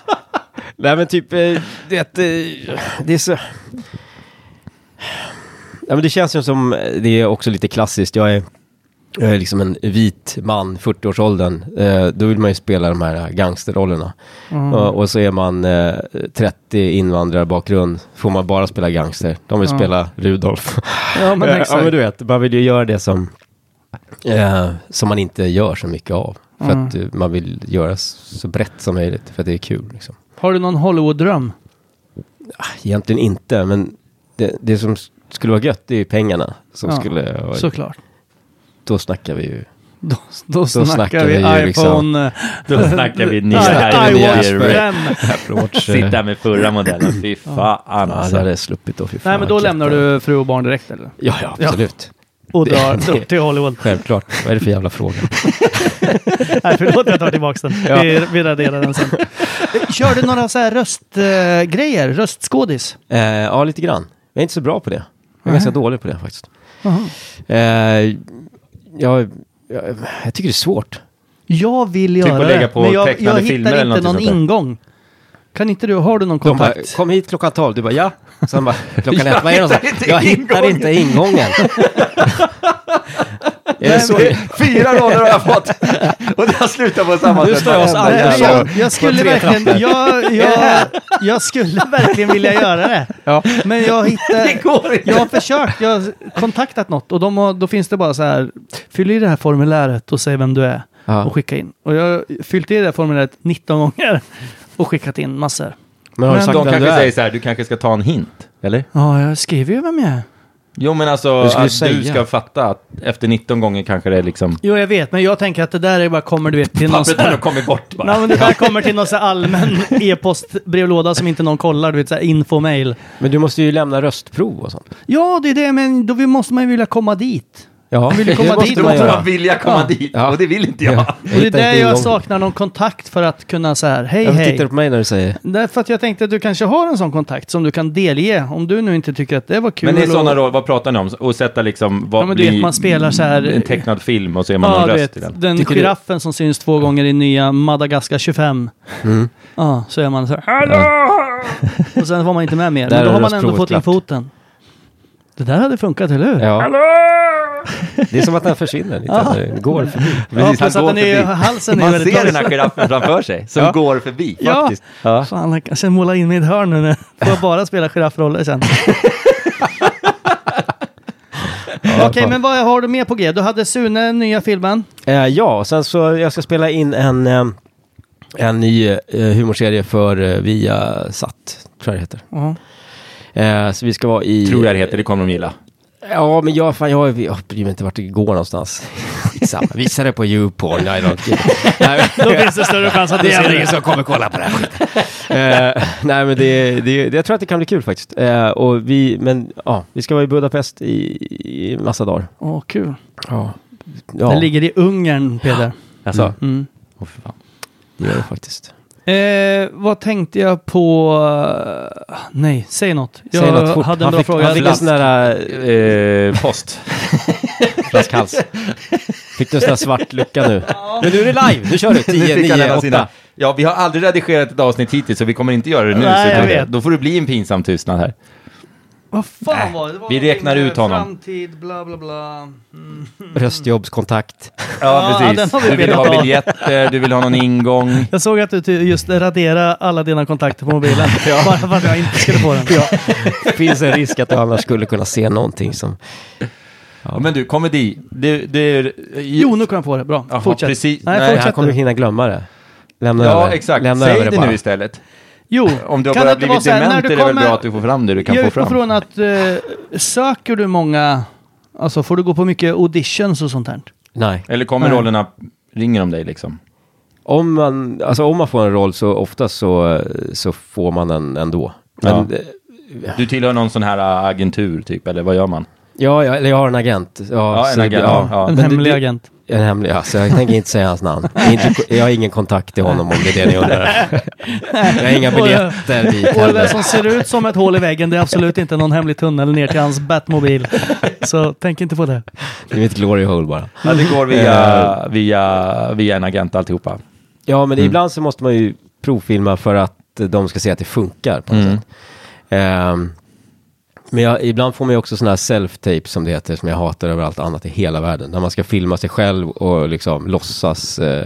Nej men typ, eh, det, eh, det är så... Ja, men det känns ju som, det är också lite klassiskt. Jag är liksom en vit man, 40-årsåldern. Eh, då vill man ju spela de här gangsterrollerna. Och, och så är man eh, 30 invandrarbakgrund, får man bara spela gangster. De vill Ja. spela Rudolf. Ja, men Eh, [LAUGHS] ja men du vet, man vill ju göra det som, eh, som man inte gör så mycket av. För Mm. att eh, man vill göra så brett som möjligt, för att det är kul. Liksom. Har du någon Hollywood-dröm? Egentligen inte, men det, det som skulle vara gött, det är ju pengarna. Som Ja, skulle, Såklart. Då snackar vi ju. Då, då, snackar, snackar vi, vi liksom- iPhone... eh, Då snackar vi [LAUGHS] nya iWatch Red. 5. Apple Watch. Sitta med förra modellen, fy fan Ja, alltså. det hade jag sluppit då. Fy fan, Nej, men då lämnar du fru och barn direkt eller? Ja, ja, absolut. Och Det- drar, till Hollywood. [LAUGHS] Självklart. Vad är det för jävla fråga? [LAUGHS] Nej, förlåt jag tar tillbaka den. Ja. Vi, vi raderar den sen. Kör du några så här röstgrejer? grejer röstskådis? Eh, ja, lite grann. Jag är inte så bra på det. Jag är ganska dålig på det faktiskt. Jaha. Jag, jag, jag tycker det är svårt. Jag vill Typ göra det, men jag, jag hittar inte någon ingång. Kan inte du, har du någon De bara, kontakt? kom hit klockan 12. Du bara, ja. Sen bara, klockan [LAUGHS] ett, vad är det Jag hittar inte ingången. [LAUGHS] är det så? Fyra rader har jag fått. Och det har slutat på samma Nu sätt. står jag hos varenda alla jag, gång. jag skulle verkligen, jag, jag, jag skulle verkligen vilja göra det. Ja. Men jag hittar... Det går inte. Jag har försökt, jag har kontaktat något och de har, då finns det bara så här, fyll i det här formuläret och säg vem du är Ja. och skicka in. Och jag har fyllt i det här formuläret 19 gånger och skickat in massor. Men har du Men sagt De kanske säger så här, du kanske ska ta en hint, eller? Ja, jag skriver ju vem jag är. Jo men alltså Du att du säga. ska fatta att efter 19 gånger kanske det är liksom... Jo, jag vet, men jag tänker att det där är bara kommer du vet till någon Pappret har kommit bort bara. Nej, men det där kommer till någon här allmän [LAUGHS] e-postbrevlåda som inte någon kollar, du vet såhär infomail. Men du måste ju lämna röstprov och sånt. Ja, det är det, men då måste man ju vilja komma dit. Ja, vill ju komma dit Då och man måste man vilja komma Ja. dit, Ja. och det vill inte jag. Ja. Och det är där jag saknar någon kontakt för att kunna så här, hej Varför hej. tittar du på mig när du säger? Därför att jag tänkte att du kanske har en sån kontakt som du kan delge. Om du nu inte tycker att det var kul. Men det är sådana roller, vad pratar ni om? Och sätta liksom, vad Ja, men du vet, man spelar så här- En tecknad film och så är man Ja, någon du röst vet, i den. den Tycker du- giraffen som syns två gånger i nya Madagaskar 25. Mm. Ja, så är man så här, hallå! Och sen var man inte med mer. Men då har man ändå fått in foten. Det där hade funkat, eller hur? Ja. Det är som att den försvinner lite. Ja. Det går förbi. Ja, Precis, han att går den är, förbi. halsen är Man väldigt ser den här giraffen framför sig, som Ja. går förbi. Ja. Faktiskt. Ja. Fan, jag kanske måla in mig i ett hörn nu. när- Får jag bara spela giraffroller sen. [LAUGHS] Ja, Okej, men vad har du mer på G? Du hade Sune, nya filmen. Eh, ja, sen så jag ska spela in en, eh, en ny eh, humorserie för eh, Viasat, tror jag det heter. Ja. Eh, så vi ska vara i... Tror jag det heter, det kommer de gilla. Ja, men jag, fan, jag, jag bryr mig inte vart det går någonstans. Samma. Visa det på YouPorn. I don't. Nej, Då finns det större chans att det är ingen som kommer kolla på det här skiten. Eh, nej, men det, det, jag tror att det kan bli kul faktiskt. Eh, och vi, men ja, vi ska vara i Budapest i, i massa dagar. Åh, kul. Ja, Den ligger i Ungern, Peder. Alltså, Mm. för fan. det gör det faktiskt. Eh, vad tänkte jag på? Nej, säg något. Jag Säg något fort. hade en han bra fick, fråga. Han fick en sån där Eh, post. [LAUGHS] flaskhals. Fick du en sån där svart lucka nu? Men nu är det live, nu kör du. [LAUGHS] Nu 10, fick han 9, alla 8. sina- Ja, vi har aldrig redigerat ett avsnitt hittills så vi kommer inte göra det nu. Nej, så jag då, vet. då får det bli en pinsam tystnad här. Vad fan var det? det var vi räknar ut honom. Framtid, bla bla bla. Mm. Röstjobbskontakt. Ja, Ja, precis. har vi Du vill ha biljetter, du vill ha någon ingång. Jag såg att du just raderade alla dina kontakter på mobilen. [LAUGHS] Bara för att jag inte skulle få den. Det finns en risk att du annars skulle kunna se någonting som... Ja. Men du, komedi. Det, det, Jo, nu kan jag få det. Bra. Jaha, fortsätt. precis. Nej, Nej, Han kommer hinna glömma det. Lämna Ja, över. exakt. Lämna Säg över det det nu istället. Jo, Om du har vara blivit här, dement när du är det väl kommer- bra att du får fram det du kan jag få fram. från att eh, söker du många, alltså får du gå på mycket auditions och sånt här? Nej. Eller kommer Nej. rollerna, ringer de dig liksom? Om man, alltså om man får en roll så ofta så, så får man den ändå. Men, Ja. ja. Du tillhör någon sån här agentur typ, eller vad gör man? Ja, jag, eller jag har en agent. Ja, Ja, en agent, ja. En Men hemlig agent. En hemlig, alltså jag tänker inte säga hans namn. [LAUGHS] Jag, har ingen kontakt till honom om det är det ni undrar. Jag har inga biljetter dit Och det heller. som ser ut som ett hål i väggen, det är absolut inte någon hemlig tunnel ner till hans Batmobil. Så tänk inte på det. Det är mitt glory hole bara. Ja, det går via, via, via en agent alltihopa. Ja, men Mm. ibland så måste man ju provfilma för att de ska se att det funkar på något Mm. sätt. Ehm, men jag, ibland får man ju också sådana här self-tape som det heter, som jag hatar över allt annat i hela världen. Där man ska filma sig själv och liksom låtsas eh,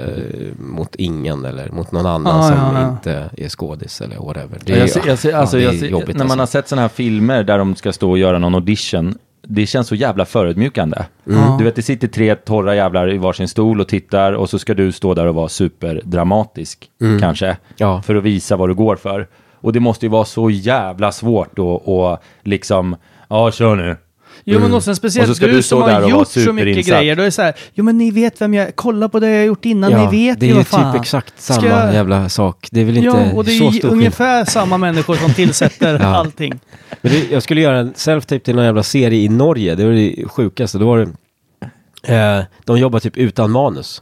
mot ingen eller mot någon annan Ah, som ja, ja. inte är skådis eller whatever. Det Ja, är, jag ser, jag ser, ja, alltså, är jag ser, jobbigt när man har alltså. sett sådana här filmer där de ska stå och göra någon audition, det känns så jävla förödmjukande. Mm. Du vet, det sitter tre torra jävlar i varsin stol och tittar och så ska du stå där och vara superdramatisk, kanske, Mm. Ja. för att visa vad du går för. Och det måste ju vara så jävla svårt att och liksom, ja, kör nu. Jo men och sen Och speciellt så ska du du som har och gjort så mycket grejer. Då är det så här, jo men ni vet vem jag är. Kolla på det jag har gjort innan, Ja, ni vet det är ju ju vad fan. typ exakt samma jag- jävla sak. Det är väl inte Ja, och det så är ju stor ungefär samma människor som tillsätter [LAUGHS] Ja. allting. Men det, jag skulle göra en self-tape till någon jävla serie i Norge. Det var det sjukaste. Då var det, eh, de jobbar typ utan manus.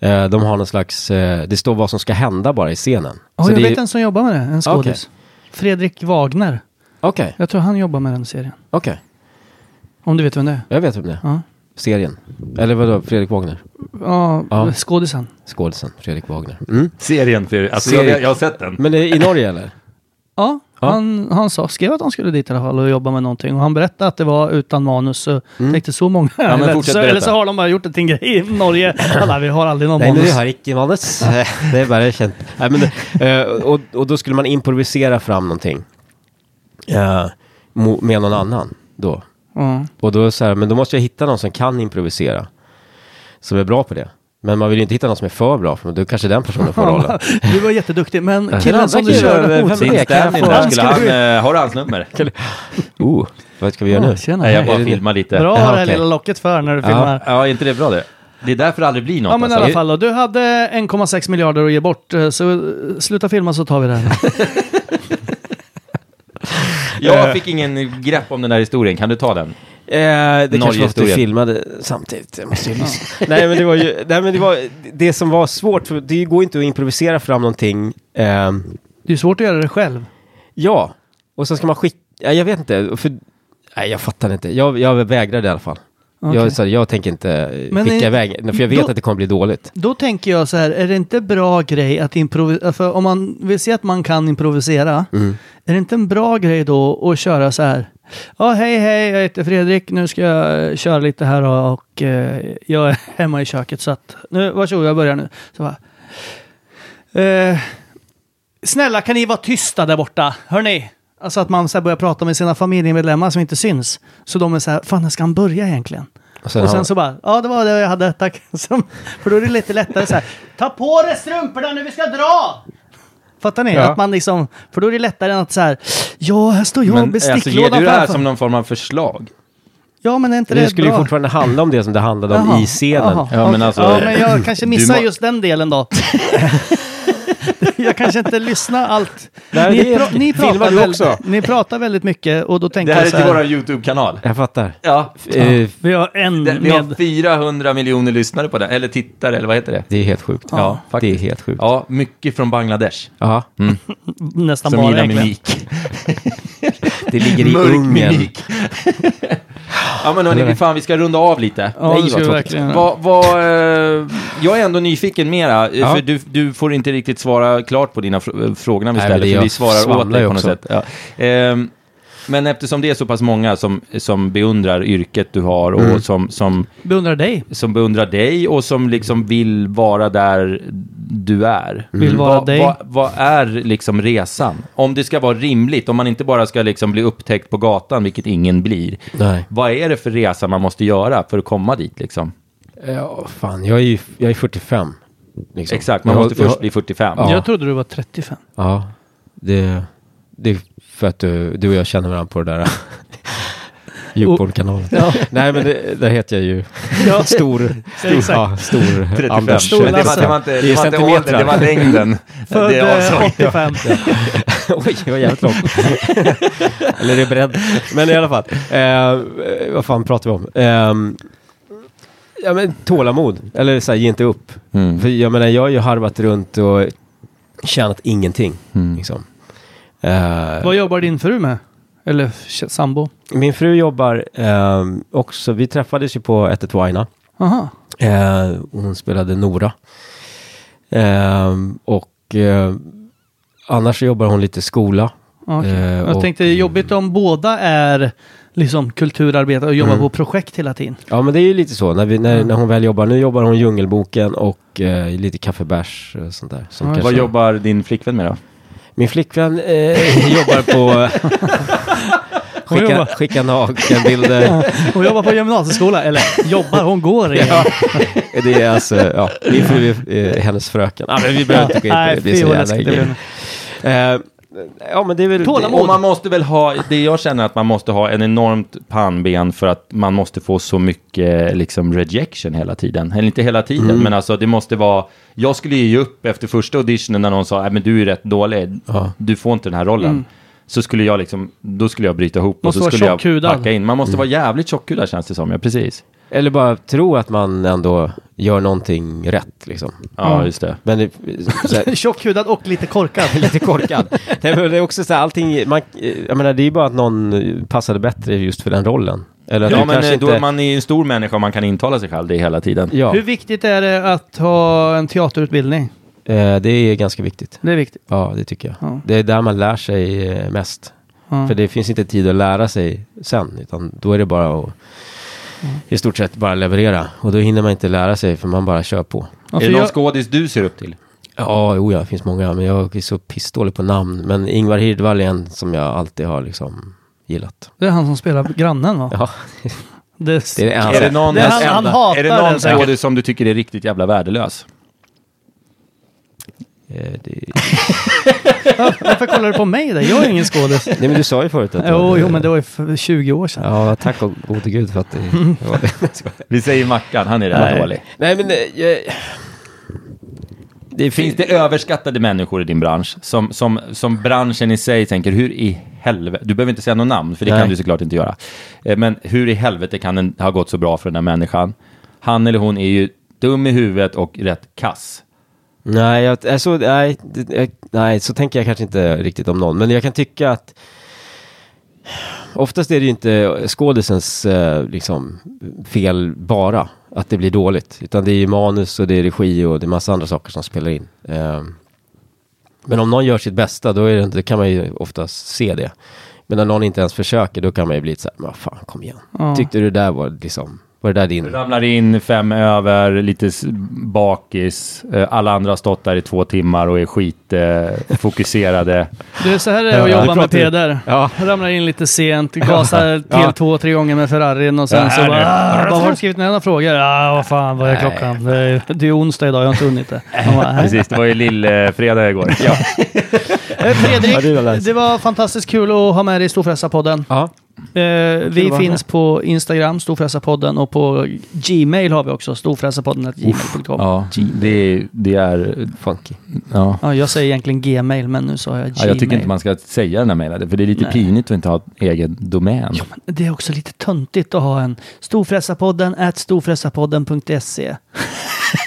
Eh, de har någon slags, eh, det står vad som ska hända bara i scenen. Ja, Så jag vet ju- en som jobbar med det, en skådis. Fredrik Wagner. Okej, Jag tror han jobbar med den serien. okej. Om du vet vem det är? Jag vet vem det är. Ja, Serien. Eller vadå, Fredrik Wagner? ja, Ja. skådisen. Skådisen, Fredrik Wagner. Mm. Serien, för, alltså, Serie. Jag, jag har sett den. Men det är i Norge eller? Ja, Ja. Han, han sa, skrev att han skulle dit i alla fall och jobba med någonting. Och han berättade att det var utan manus. Så Mm. tänkte så många. men eller, så, eller så har de bara gjort det till en grej i Norge. Alla, vi har aldrig någon Nej, manus. det har icke manus. [LAUGHS] det är bara känt. Nej, men det, eh, och, och då skulle man improvisera fram någonting. eh, med någon annan då. Ja. Och då så här, men då måste jag hitta någon som kan improvisera. Som är bra på det. Men man vill ju inte hitta någon som är för bra, för då kanske den personen får rollen. [LAUGHS] Du var jätteduktig, men killen som du körde vem mot... är Sin det? Kan jag stand-in få- där, skulle Ska han, eh, har du hans nummer? [LAUGHS] Oh, vad ska vi göra nu? tjena. Nej, jag bara filmar lite. Bra att ha det här lilla locket för när du filmar. Ja, är inte det bra det? Det är därför det aldrig blir något. Ja men i alltså. alla fall då. Du hade 1,6 miljarder att ge bort. eh, Så sluta filma så tar vi det här. [LAUGHS] Jag fick ingen grepp om den där historien, kan du ta den? Eh, det kanske var att du filmade samtidigt. Jag måste ju lyssna. nej, men det var ju, nej, men det var det som var svårt, för det går inte att improvisera fram någonting. ehm, Det är svårt att göra det själv. Ja, och så ska man skicka, ja, jag vet inte, för, nej jag fattar inte. Jag, jag vägrade i alla fall. Okej. Jag, här, jag tänker inte eh, Men skicka i- iväg, för jag vet då- att det kommer bli dåligt. Då tänker jag så här, är det inte bra grej att improvisera? För om man vill se att man kan improvisera, Mm. är det inte en bra grej då att köra så här? Ja, hej, hej, jag heter Fredrik, nu ska jag eh, köra lite här och, och eh, jag är [LAUGHS] hemma i köket så att, nu, varsågod, jag börjar nu. Så bara, eh, snälla, kan ni vara tysta där borta? Hörni, Alltså att man så här börjar prata med sina familjemedlemmar som inte syns. Så de är så här, fan när ska han börja egentligen? Och sen, och sen har- så bara, ja det var det jag hade, tack. [LAUGHS] För då är det lite lättare så här, ta på dig strumporna nu, vi ska dra! Fattar ni? Ja. Att man liksom, för då är det lättare än att så här, ja här står jag, Men alltså, ger du det här som någon form av förslag? Ja men är inte det, det skulle ju bra? fortfarande handla om det som det handlade om Jaha, i scenen. jaha, Ja, men alltså, ja, men jag kanske missar må- just den delen då. [LAUGHS] jag kanske inte lyssnar allt. Nej, ni, det är- pra- ni, pratar du väldigt, också? ni pratar väldigt mycket och då Det tänker här är jag så till här. vår YouTube-kanal. Jag fattar. Ja. Eh, Vi har en Det- Vi har med... 400 miljoner lyssnare på den, eller tittare, eller vad heter det? det är helt sjukt. Ja, det faktiskt. är helt sjukt. Ja, mycket från Bangladesh. Ja, nästan Som bara egentligen. mimik. det ligger i Mörk ungen. mimik. Ja men hörni, fan vi ska runda av lite. Ja, Nej, vad vi verkligen. Vad, vad, eh, jag är ändå nyfiken mera, eh, Ja. för du, du får inte riktigt svara klart på dina fr- eh, frågorna vi Nej, ställer, det för vi svarar åt dig på något också. sätt. Ja. Ehm, men eftersom det är så pass många som, som beundrar yrket du har och Mm. som, som, Beundrar dig. som beundrar dig och som liksom vill vara där du är. Vill vara vad, dig. Vad, vad är liksom resan? Om det ska vara rimligt, om man inte bara ska liksom bli upptäckt på gatan, vilket ingen blir. Nej. Vad är det för resa man måste göra för att komma dit liksom? Ja, fan, jag är ju jag är 45. liksom. Exakt, man Jag- måste jag- först bli 45. Ja. Jag trodde du var 35. Ja, det, det är för att du, du och jag känner varandra på det där [LAUGHS] Djupbornkanalen. Ja. Nej, men det, där heter jag ju Ja. stor, [LAUGHS] stor, ja, stor Anders. Stor Men det, var, det var inte, Det det var inte åldern, det var längden. [LAUGHS] Född det eh, avsåg. 85. Oj, det var jävligt långt. Eller det är bredd. Men i alla fall, eh, vad fan pratar vi om? Eh, ja, men tålamod, eller så här, ge inte upp. Mm. För jag menar, jag har ju harvat runt och tjänat ingenting. Mm. Liksom. Eh, Vad jobbar din fru med? Eller sambo? Min fru jobbar eh, också, vi träffades ju på 112 Aina. Aha. Eh, hon spelade Nora. Eh, och eh, annars jobbar hon lite skola. okej. Eh, jag och- tänkte jobbigt om båda är liksom kulturarbetare och jobbar Mm. på projekt hela tiden. Ja men det är ju lite så, när, vi, när, när hon väl jobbar. Nu jobbar hon Djungelboken och eh, lite kaffebärs och sånt där. Som kanske- Vad jobbar din flickvän med då? Min flickvän eh, [LAUGHS] jobbar på... Skicka, jobbar- skicka nakenbilder. Hon jobbar på gymnasieskola, eller jobbar, hon går i. Ja, det är alltså, ja, min fru är eh, hennes fröken. Ja, men vi behöver inte gå in på det, det blir så jävla Ja men det är väl... Tålamod. Och man måste väl ha, det jag känner att man måste ha en enormt pannben för att man måste få så mycket liksom rejection hela tiden. Eller inte hela tiden, Mm. men alltså det måste vara, jag skulle ge upp efter första auditionen när någon sa, nej men du är rätt dålig, Ja. du får inte den här rollen. Mm. Så skulle jag liksom, då skulle jag bryta ihop och så skulle jag packa in. Man måste vara jävligt tjockhudad känns det som, ja precis. Eller bara tro att man ändå gör någonting rätt liksom. Ja, just det. Men det, [LAUGHS] Tjockhudad och lite korkad. [LAUGHS] lite korkad. Nej, men det är också så här, allting, man, jag menar det är ju bara att någon passade bättre just för den rollen. Eller Ja men eh, då inte... är man är en stor människa och man kan intala sig själv det hela tiden. Ja, Hur viktigt är det att ha en teaterutbildning? eh, det är ganska viktigt. Det är viktigt. Ja, det tycker jag. Ja. Det är där man lär sig eh, mest. Ja. För det finns inte tid att lära sig sen, utan då är det bara att i stort sett bara leverera. Och då hinner man inte lära sig för man bara kör på. Ja, är det någon jag, skådis du ser upp till? Ja, jo, ja, det finns många, men jag är så pissdålig på namn. Men Ingvar Hirdwall är en som jag alltid har liksom gillat. det är han som spelar grannen va? [LAUGHS] Ja, Det, det är Är det någon, Det är han- han hatar är det någon skådis som du tycker är riktigt jävla värdelös? Eh, det... [LAUGHS] Varför kollar du på mig där? Jag är ingen skådis. Nej, men du sa ju förut att Jo, var- jo, men det var ju för 20 år sedan. Ja, tack och gode gud för att det det var det. [LAUGHS] Vi säger Mackan, han är Nej. dålig. Nej, men eh, jag... Det Finns det överskattade människor i din bransch som, som, som branschen i sig tänker, hur i helvete, du behöver inte säga något namn, för det Nej. kan du såklart inte göra. Eh, Men hur i helvete kan det ha gått så bra för den här människan? Han eller hon är ju dum i huvudet och rätt kass. Nej, jag, alltså, nej, nej, så tänker jag kanske inte riktigt om någon. Men jag kan tycka att oftast är det ju inte skådisens eh, liksom, fel bara att det blir dåligt. Utan det är ju manus och det är regi och det är massa andra saker som spelar in. Eh, men om någon gör sitt bästa, då, är det, då kan man ju oftast se det. Men när någon inte ens försöker, då kan man ju bli lite så här, men fan, kom igen. Ja. Tyckte du det där var liksom, Var det där din? Ramlar in fem över, lite bakis. Eh, Alla andra har stått där i två timmar och är skitfokuserade. [LAUGHS] Det är så här det är att Ja, jobba du med Peder. Ja. Ramlar in lite sent, gasar [LAUGHS] till Ja. två, tre gånger med Ferrarin och sen Ja, så bara, ah, vad har du skrivit ner några frågor? Ja, vad fan, vad är klockan? Det är, det är onsdag idag, jag har inte hunnit det. [LAUGHS] Bara. Precis, det var ju lillfredag igår. Eh, Fredrik, Ja, det var nice. det var fantastiskt kul att ha med dig i Storfräsarpodden. Ja. Eh, vi finns på Instagram, Storfräsarpodden, och på Gmail har vi också, storfräsarpodden.gmail.com. Ja. Ja, det, det är... Funky. Ja. jag säger egentligen Gmail, men nu sa jag Gmail. Ja, jag tycker inte man ska säga den här mejlen, för det är lite Nej. pinigt att inte ha egen domän. Det är också lite töntigt att ha en Storfräsarpodden at storfräsarpodden.se.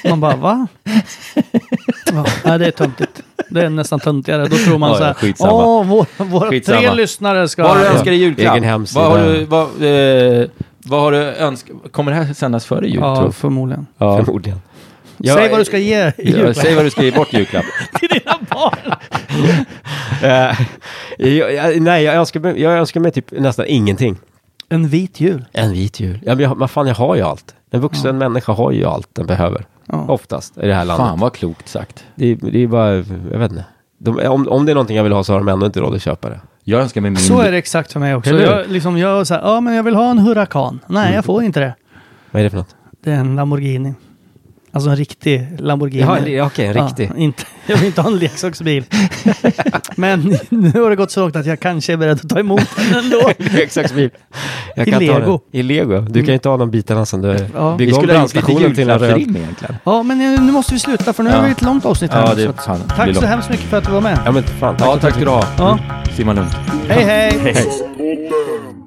Man bara, va? [LAUGHS] Ja, det är töntigt. Det är nästan töntigare. Då tror man Ja, så ja, här, skitsamma. åh, vår, våra Skitsamma. tre lyssnare ska... Vad har du Ja. önskat i julklapp? Egen hemsida. Vad har du, vad, eh, vad har du önskat? Kommer det här sändas före jul? Ja, förmodligen. Ja. Förmodligen. Säg vad du ska ge i Ja, julklapp säg vad du ska ge bort i julklapp. [LAUGHS] till dina barn. Eh, jag, jag, nej, jag önskar, mig, jag önskar mig typ nästan ingenting. En vit jul. En vit jul. Ja, men jag, vad fan, jag har ju allt. En vuxen människa har ju allt den behöver. Ja. Oftast i det här landet. Fan vad klokt sagt. Det, det är bara, jag vet inte. De, om, om det är någonting jag vill ha så har de ändå inte råd att köpa det. Jag önskar mig min... Så är det exakt för mig också. Eller? Jag, liksom, jag säger, ja men jag vill ha en Huracan. Nej, jag får inte det. Vad är det för något? Det är en Lamborghini. Alltså en riktig Lamborghini. Det- okej, en riktig. Ja, inte, [LAUGHS] jag vill inte ha en leksaksbil. [LAUGHS] Men nu har det gått så långt att jag kanske är beredd att ta emot den [LAUGHS] ändå. Leksaksbil. Jag I kan ta Lego. den. I Lego. Du kan ju ta de bitarna som du Ja. Vi bygger om skulle ha gjort lite brandstationen till en röd. egentligen. Ja, men nu nu måste vi sluta för nu Ja. har vi ett långt avsnitt här. Ja, det så att- Tack så hemskt mycket för att du var med. Ja men fan, tack Ja, tack ska du ha. Ja. Simma lugnt. Hej, hej! Hej.